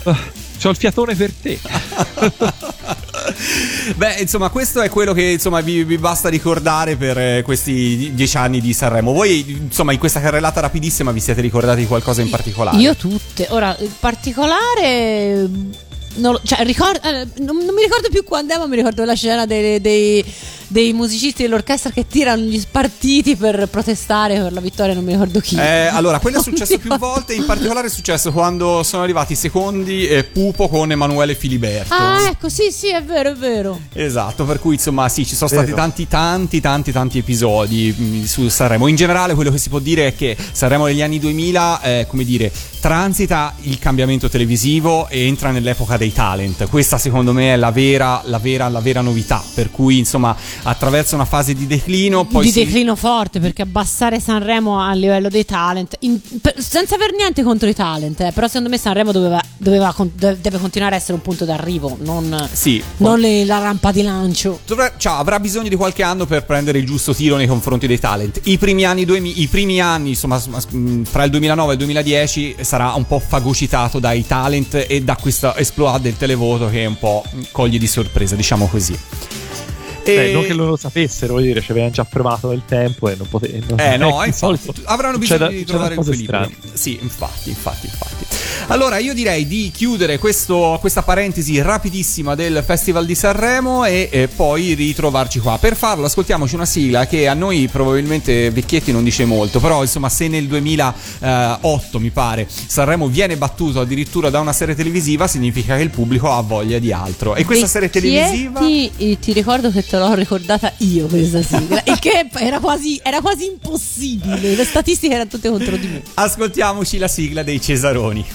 C'ho il fiatone per te. Beh, insomma, questo è quello che insomma, vi, vi basta ricordare per eh, questi dieci anni di Sanremo. Voi, insomma, in questa carrellata rapidissima vi siete ricordati di qualcosa in particolare? Io tutte. Ora, il particolare. Non cioè, ricordo, eh, non, non mi ricordo più quando è, ma mi ricordo la scena dei, dei- dei musicisti dell'orchestra che tirano gli spartiti per protestare per la vittoria, non mi ricordo chi. Eh, allora, quello è successo più volte, in particolare è successo quando sono arrivati i secondi eh, Pupo con Emanuele Filiberto. Ah, ecco, sì, sì, è vero, è vero. Esatto, per cui insomma sì, ci sono stati Vero. tanti tanti tanti tanti episodi mh, su Sanremo. In generale quello che si può dire è che Sanremo degli anni 2000, eh, come dire, transita il cambiamento televisivo e entra nell'epoca dei talent. Questa secondo me è la vera, la vera, la vera novità, per cui insomma attraverso una fase di declino, poi di si- declino forte perché abbassare Sanremo a livello dei talent in- per- senza aver niente contro i talent eh, però secondo me Sanremo doveva, doveva deve continuare a essere un punto d'arrivo non, Sì, non le- la rampa di lancio Dovrà- cioè, avrà bisogno di qualche anno per prendere il giusto tiro nei confronti dei talent. I primi anni, 2000 i primi anni insomma, fra il 2009 e il 2010 sarà un po' fagocitato dai talent e da questo exploit del televoto che un po' coglie di sorpresa, diciamo così. Beh, E- non che lo sapessero, voglio dire, ci avevano già provato nel tempo e non potevano. Eh no, di infatti, solito avranno bisogno da- di trovare cose l'equilibrio. strane. Sì, infatti, infatti, infatti. Allora, io direi di chiudere questo- questa parentesi rapidissima del Festival di Sanremo e eh, poi ritrovarci qua. Per farlo, ascoltiamoci una sigla che a noi probabilmente vecchietti non dice molto, però insomma, se nel 2008 mi pare Sanremo viene battuto addirittura da una serie televisiva, significa che il pubblico ha voglia di altro. E questa serie televisiva ti ricordo che te l'ho ricordata io questa sigla il che era quasi, era quasi impossibile le statistiche erano tutte contro di me Ascoltiamoci la sigla dei Cesaroni.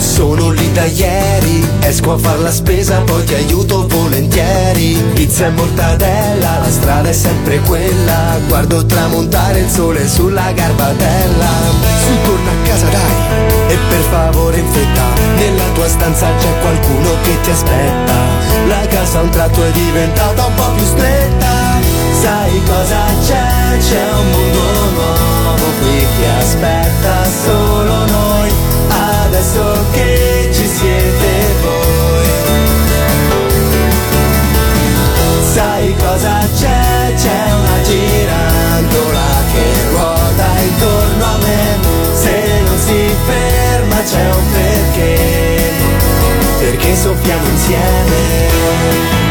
Sono lì da ieri Esco a far la spesa, poi ti aiuto volentieri. Pizza e mortadella, la strada è sempre quella. Guardo tramontare il sole sulla garbatella Su torna a casa dai, e per favore in fretta Nella tua stanza c'è qualcuno che ti aspetta. La casa a un tratto è diventata un po' più stretta. Sai cosa c'è? C'è un mondo nuovo qui che aspetta solo noi. Adesso Sai cosa c'è? C'è una girandola che ruota intorno a me Se non si ferma c'è un perché Perché soffiamo insieme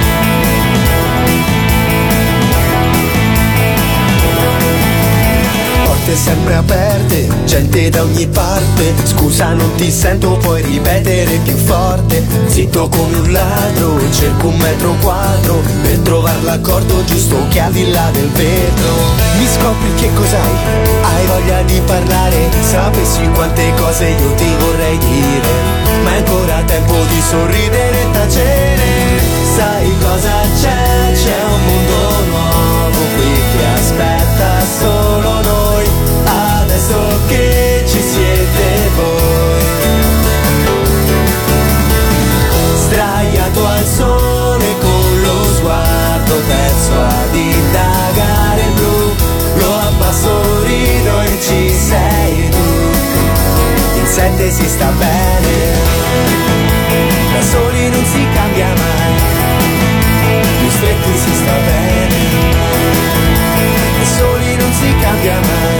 Porte sempre aperte, gente da ogni parte. Scusa non ti sento, puoi ripetere più forte. Zitto come un ladro, cerco un metro quadro Per trovare l'accordo giusto che al di là del vetro. Mi scopri che cos'hai, hai voglia di parlare? Sapessi quante cose io ti vorrei dire Ma è ancora tempo di sorridere e tacere. Sai cosa c'è, c'è un mondo nuovo qui che Adesso che ci siete voi. Sdraiato al sole con lo sguardo perso ad indagare il blu Lo abbasso, rido e ci sei tu. In sette si sta bene Da soli non si cambia mai. Più stretti si sta bene Da soli non si cambia mai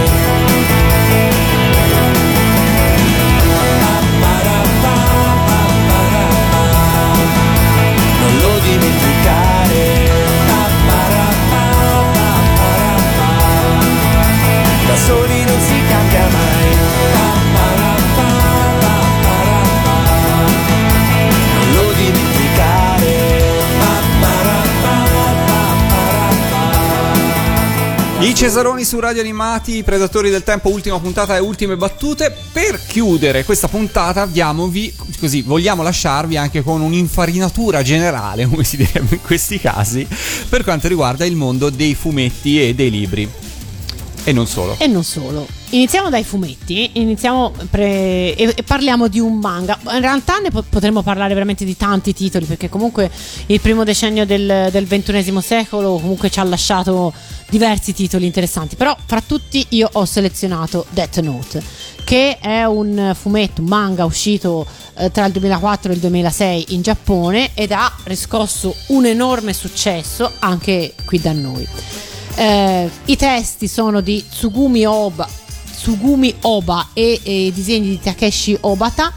Cesaroni su Radio Animati, Predatori del Tempo, ultima puntata e ultime battute. Per chiudere questa puntata, diamovi, così, vogliamo lasciarvi anche con un'infarinatura generale, come si direbbe in questi casi, per quanto riguarda il mondo dei fumetti e dei libri. E non solo. E non solo. Iniziamo dai fumetti, iniziamo pre- e, parliamo di un manga. In realtà ne po- potremmo parlare veramente di tanti titoli, perché comunque il primo decennio del, del XXI secolo comunque ci ha lasciato diversi titoli interessanti. Però fra tutti io ho selezionato Death Note, che è un fumetto, un manga uscito eh, tra il 2004 e il 2006 in Giappone ed ha riscosso un enorme successo anche qui da noi. Eh, I testi sono di Tsugumi Oba, Tsugumi Oba e, e i disegni di Takeshi Obata.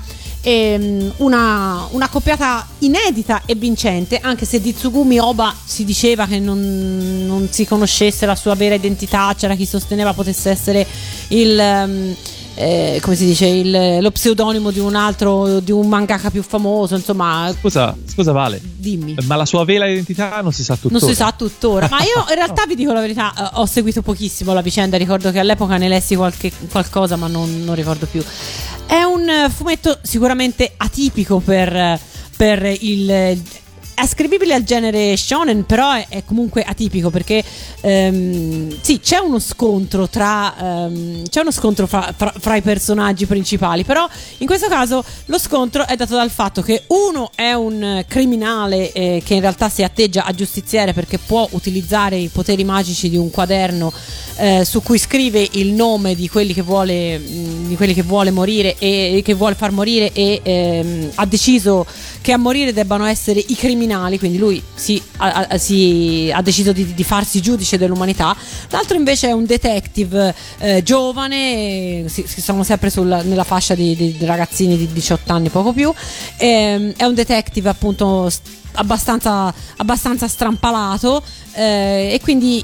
Ehm, una, una coppiata inedita e vincente, anche se di Tsugumi Oba si diceva che non, non si conoscesse la sua vera identità, c'era chi sosteneva potesse essere il. Eh, come si dice il- lo pseudonimo di un altro di un mangaka più famoso insomma. Scusa, scusa Vale, dimmi. Ma la sua vera identità non si sa tuttora. non si sa tuttora, ma io in realtà vi dico la verità, eh, ho seguito pochissimo la vicenda, ricordo che all'epoca ne lessi qualche, qualcosa, ma non, non ricordo più. È un fumetto sicuramente atipico per, per il... Ascrivibile al genere shonen, però è, è comunque atipico perché ehm, sì, c'è uno scontro tra ehm, c'è uno scontro fra, fra- fra i personaggi principali, però in questo caso lo scontro è dato dal fatto che uno è un criminale eh, che in realtà si atteggia a giustiziere perché può utilizzare i poteri magici di un quaderno eh, su cui scrive il nome di quelli che vuole, mh, di quelli che vuole morire e che vuole far morire e ehm, ha deciso che a morire debbano essere i criminali, quindi lui si, ha, ha- si- ha deciso di, di farsi giudice dell'umanità. L'altro invece è un detective eh, giovane, si, sono sempre sul- nella fascia di, di- di ragazzini di 18 anni, poco più. Ehm, è un detective appunto st- abbastanza, abbastanza strampalato eh, e quindi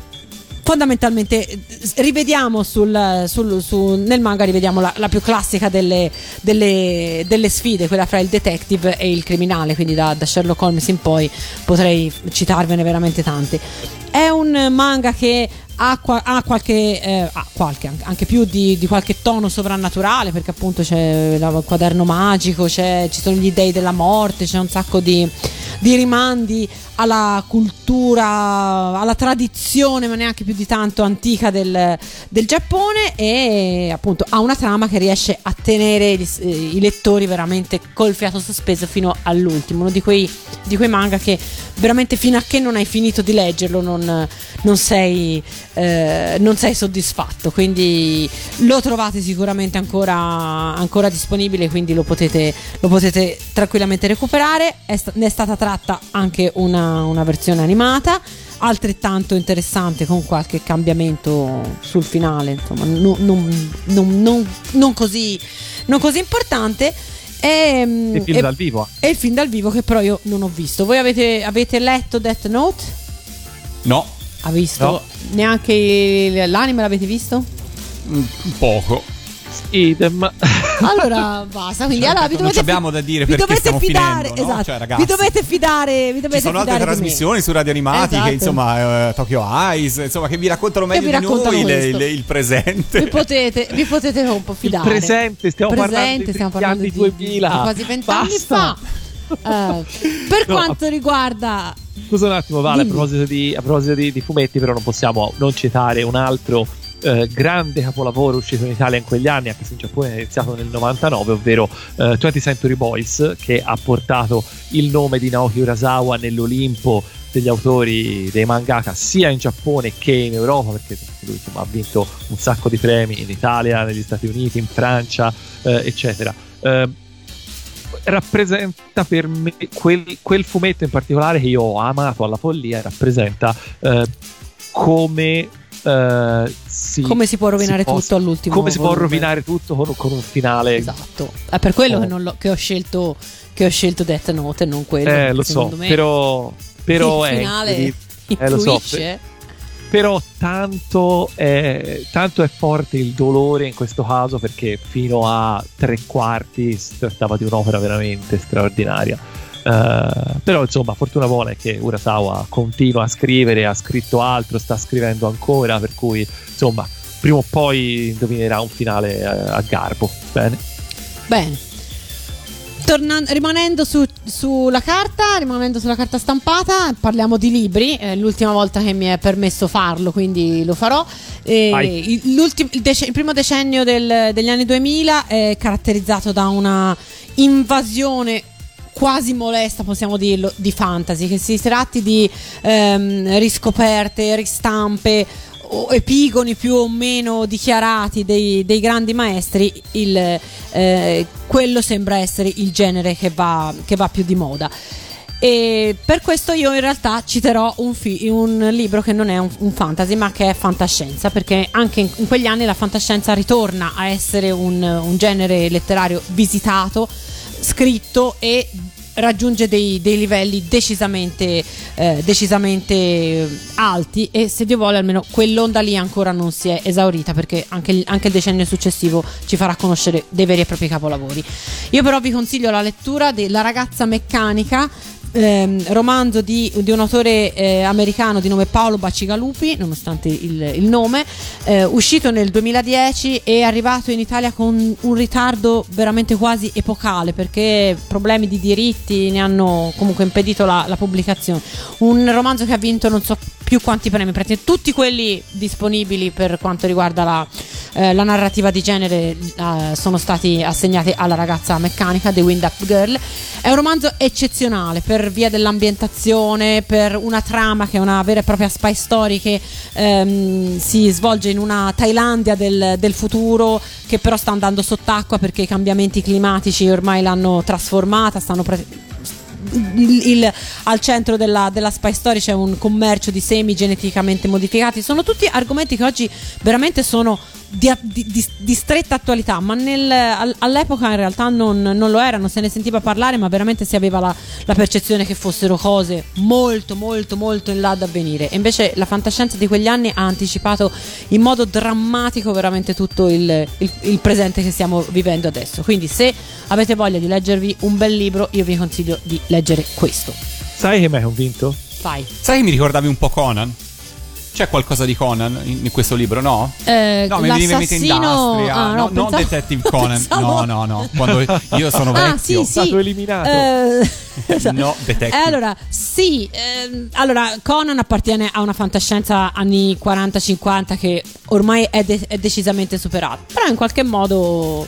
fondamentalmente rivediamo sul, sul- su- nel manga rivediamo la, la più classica delle, delle- delle sfide, quella fra il detective e il criminale, quindi da, da Sherlock Holmes in poi potrei citarvene veramente tante. È un manga che ha, ha qualche, eh, ha qualche, an- anche più di, di qualche tono sovrannaturale, perché appunto c'è il quaderno magico, ci sono gli dei della morte, c'è un sacco di, di rimandi alla cultura, alla tradizione, ma neanche più di tanto antica del, del Giappone e appunto ha una trama che riesce a tenere gli- eh, i lettori veramente col fiato sospeso fino all'ultimo, uno di quei, di quei manga che veramente fino a che non hai finito di leggerlo non, non sei, eh, non sei soddisfatto, quindi lo trovate sicuramente ancora, ancora disponibile, quindi lo potete, lo potete tranquillamente recuperare, È sta- ne è stata tratta anche una, una versione animata. Altrettanto interessante con qualche cambiamento sul finale, insomma, non, non- non- non- non così, non così importante. E, Il film e- dal vivo. e il film dal vivo che però io non ho visto. Voi avete, avete letto Death Note? No, Ha visto? No. Neanche l'anime l'avete visto? mm, poco. Idem. Allora basta, quindi allora vi Non dovete ci abbiamo da dire vi perché dovete stiamo fidare, finendo, no? esatto. Cioè, ragazzi. vi dovete fidare, vi dovete Ci sono altre di trasmissioni su Radio Animati Esatto. che insomma eh, Tokyo Eyes, insomma che vi raccontano meglio vi di raccontano noi le- le- il presente. Vi potete, vi potete un po' fidare. presente, stiamo parlando Presente, di stiamo 30 parlando anni di, 2000. di quasi vent'anni fa. Eh, per No, quanto riguarda Scusa un attimo, Vale, a proposito, di, a proposito di, di fumetti, però non possiamo non citare un altro eh, grande capolavoro uscito in Italia in quegli anni, anche se in Giappone è iniziato nel 99, ovvero eh, 20th Century Boys, che ha portato il nome di Naoki Urasawa nell'Olimpo degli autori dei mangaka sia in Giappone che in Europa perché lui insomma, ha vinto un sacco di premi in Italia, negli Stati Uniti, in Francia, eh, eccetera. Eh, rappresenta per me quel, quel fumetto in particolare che io ho amato alla follia rappresenta eh, come eh, si, come si può rovinare si possa- tutto all'ultimo come si può volume. rovinare tutto con, con un finale Esatto. È per quello Oh. che, che ho scelto che ho scelto Death Note e non quello. eh lo so secondo me però però il è finale incredibile. Eh, lo so. Però tanto è, tanto è forte il dolore in questo caso perché fino a tre quarti si trattava di un'opera veramente straordinaria Eh, però insomma, fortuna buona è che Urasawa continua a scrivere, ha scritto altro, sta scrivendo ancora, per cui insomma, prima o poi indovinerà un finale eh, a garbo. Bene. Bene. Tornan- rimanendo su- sulla carta, rimanendo sulla carta stampata, parliamo di libri. È l'ultima volta che mi è permesso farlo, quindi lo farò. Il, il dec- il primo decennio del- degli anni 2000 è caratterizzato da una invasione quasi molesta, possiamo dirlo, di fantasy, che si tratti di ehm, riscoperte, ristampe epigoni più o meno dichiarati dei, dei grandi maestri, il, eh, quello sembra essere il genere che va, che va più di moda. E per questo io in realtà citerò un, fi- un libro che non è un, un fantasy ma che è fantascienza perché anche in, quegli anni la fantascienza ritorna a essere un, un genere letterario visitato, scritto e raggiunge dei, dei livelli decisamente, eh, decisamente alti e se Dio vuole almeno quell'onda lì ancora non si è esaurita perché anche anche il decennio successivo ci farà conoscere dei veri e propri capolavori. Io però vi consiglio la lettura della ragazza meccanica ehm, romanzo di, di un autore eh, americano di nome Paolo Bacigalupi, nonostante il, il nome, eh, uscito nel 2010 e arrivato in Italia con un ritardo veramente quasi epocale perché problemi di diritti ne hanno comunque impedito la, la pubblicazione. Un romanzo che ha vinto non so più quanti premi, praticamente tutti quelli disponibili per quanto riguarda la, eh, la narrativa di genere eh, sono stati assegnati alla ragazza meccanica, The Wind Up Girl. È un romanzo eccezionale per via dell'ambientazione, per una trama che è una vera e propria spy story che ehm, si svolge in una Thailandia del, del futuro che però sta andando sott'acqua perché i cambiamenti climatici ormai l'hanno trasformata, stanno pre- il- il- al centro della, della spy story c'è un commercio di semi geneticamente modificati. Sono tutti argomenti che oggi veramente sono di, di- di- stretta attualità, ma nel- al- all'epoca in realtà non, non lo erano. Se ne sentiva parlare, ma veramente si aveva la, la percezione che fossero cose molto, molto, molto in là da avvenire. E invece la fantascienza di quegli anni ha anticipato in modo drammatico veramente tutto il, il- il presente che stiamo vivendo adesso. Quindi, se avete voglia di leggervi un bel libro, io vi consiglio di leggere questo. Sai che mi hai convinto? Vai. Sai che mi ricordavi un po' Conan? C'è qualcosa di Conan in, in questo libro, no? Eh, No, mi veniva in mente Industria. ah, no, no, non pensavo- Detective Conan. pensavo- No, no, no. Quando io sono Ah, vecchio. sì, sì. eliminato. Eh, No, Detective. Eh, allora, sì, ehm, allora Conan appartiene a una fantascienza anni 40-50 che ormai è, de- è decisamente superata, però in qualche modo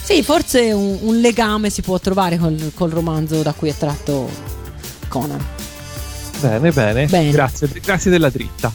sì, forse un, un legame si può trovare col, col romanzo da cui è tratto Conan. Bene, bene. Bene. Grazie, grazie della dritta.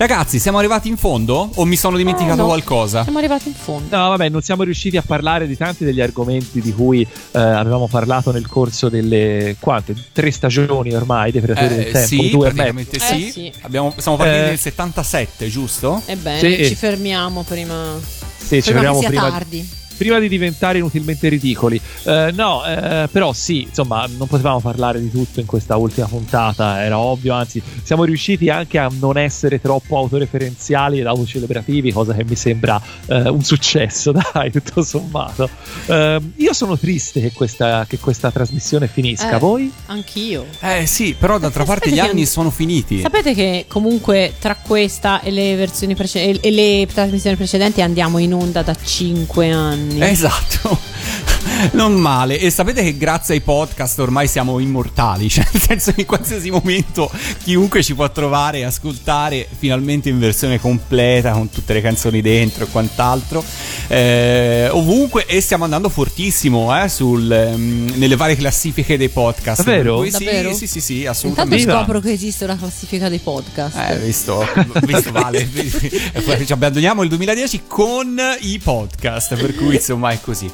Ragazzi, siamo arrivati in fondo? O mi sono dimenticato No, no. qualcosa? Siamo arrivati in fondo. No, vabbè, non siamo riusciti a parlare di tanti degli argomenti di cui eh, avevamo parlato nel corso delle quante? Tre stagioni ormai dei Predatori del Eh, Tempo, sì, due e mezzo. praticamente Eh, sì. sì. Abbiamo, siamo partiti Eh. nel 77, giusto? Ebbene, Sì. ci fermiamo prima, Sì, ci sia prima, tardi. Prima di diventare inutilmente ridicoli. Eh, no, eh, però sì, insomma, non potevamo parlare di tutto in questa ultima puntata, era ovvio, anzi, siamo riusciti anche a non essere troppo autoreferenziali ed autocelebrativi, cosa che mi sembra eh, un successo, dai, tutto sommato. Eh, io sono triste che questa, che questa trasmissione finisca, Eh, voi? Anch'io. Eh sì, però d'altra parte gli anni an- sono finiti. Sapete che comunque tra questa e le versioni precedenti e le trasmissioni precedenti andiamo in onda da 5 anni. Esatto. Non male. E sapete che grazie ai podcast ormai siamo immortali. Cioè, nel senso che in qualsiasi momento chiunque ci può trovare e ascoltare finalmente in versione completa, con tutte le canzoni dentro e quant'altro. Eh, ovunque. E stiamo andando fortissimo eh, sul, ehm, nelle varie classifiche dei podcast. Davvero? Sì, Davvero? Sì, sì, sì, Intanto assolutamente. Viva. scopro che esiste una classifica dei podcast. Eh, visto, visto vale. Ci abbandoniamo il 2010 con i podcast, per cui insomma è così.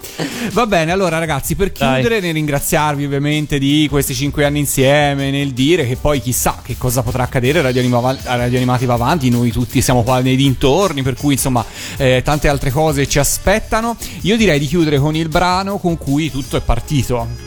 Va bene, allora ragazzi, per Dai. chiudere, nel ringraziarvi ovviamente di questi cinque anni insieme, nel dire che poi chissà che cosa potrà accadere Radio, Anima- a Radio Animati va avanti, noi tutti siamo qua nei dintorni, per cui insomma eh, tante altre cose ci aspettano. Io direi di chiudere con il brano con cui tutto è partito.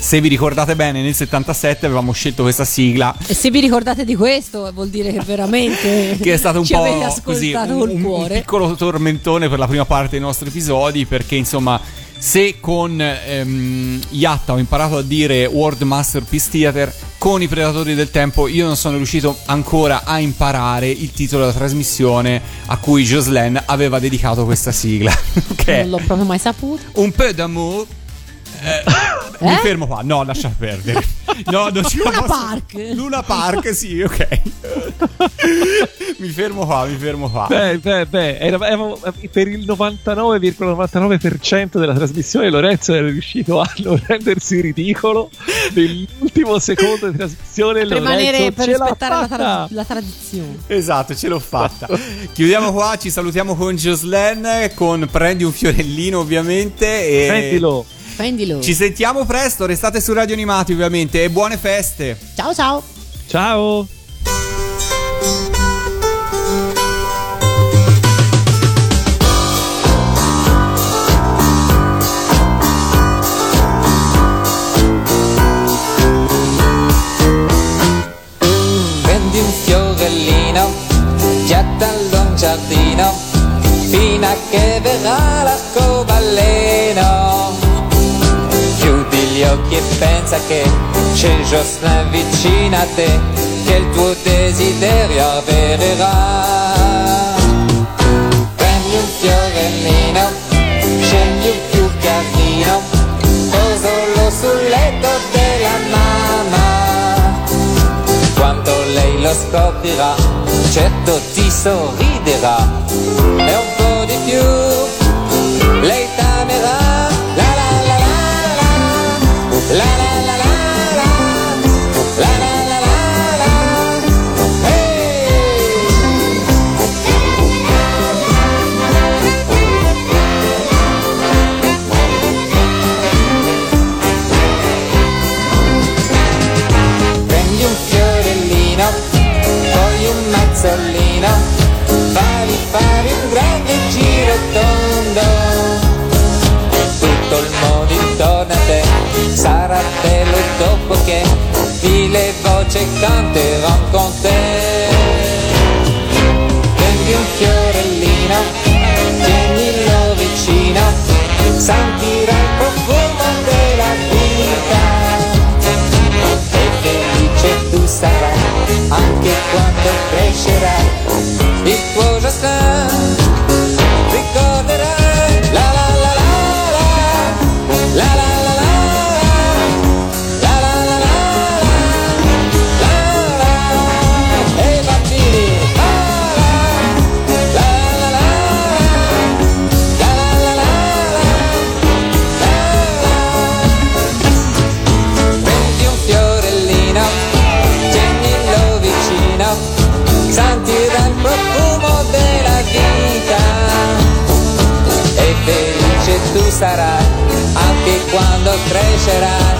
Se vi ricordate bene, nel 77 avevamo scelto questa sigla E se vi ricordate di questo, vuol dire che veramente che è stato un po' così un, un- piccolo tormentone per la prima parte dei nostri episodi perché insomma se con ehm, Yatta ho imparato a dire World Masterpiece Theater, con i Predatori del Tempo io non sono riuscito ancora a imparare il titolo della trasmissione a cui Jocelyn aveva dedicato questa sigla. che Non l'ho proprio mai saputo. un peu d'amour. Eh, Mi fermo qua, no, lascia perdere. No, non ci Luna posso- Park. Luna Park, sì, ok. mi fermo qua, mi fermo qua. Beh, beh, beh, era- eravamo- per il 99,99% della trasmissione Lorenzo era riuscito a non rendersi ridicolo nell'ultimo secondo di trasmissione Per Lorenzo rimanere, per rispettare la, tra- la tradizione. Esatto, ce l'ho fatta. Chiudiamo qua, ci salutiamo con Jocelyn, con Prendi un fiorellino ovviamente. E Prendilo. Prendilo. Ci sentiamo presto, restate su Radio Animati ovviamente e buone feste. Ciao ciao. Ciao. Prendi un fiorellino, gettalo in giardino, fino a che verrà l'arcobaleno. Gli occhi e pensa che c'è Jocelyn vicino a te, che il tuo desiderio avvererà. Prendi un fiorellino, scegli un più carino, posalo sul letto della mamma. Quando lei lo scoprirà, certo ti sorriderà e un po' di più lei t'amerà. Fare un grande giro tondo. Tutto il mondo intorno a te sarà bello dopo che mille voci canteranno con te. Prendi un fiorellino, tienilo vicino, sentirai il profumo della vita e felice tu sarai anche quando crescerai il tuo Jocelyn sarà, abbi quando crescerà.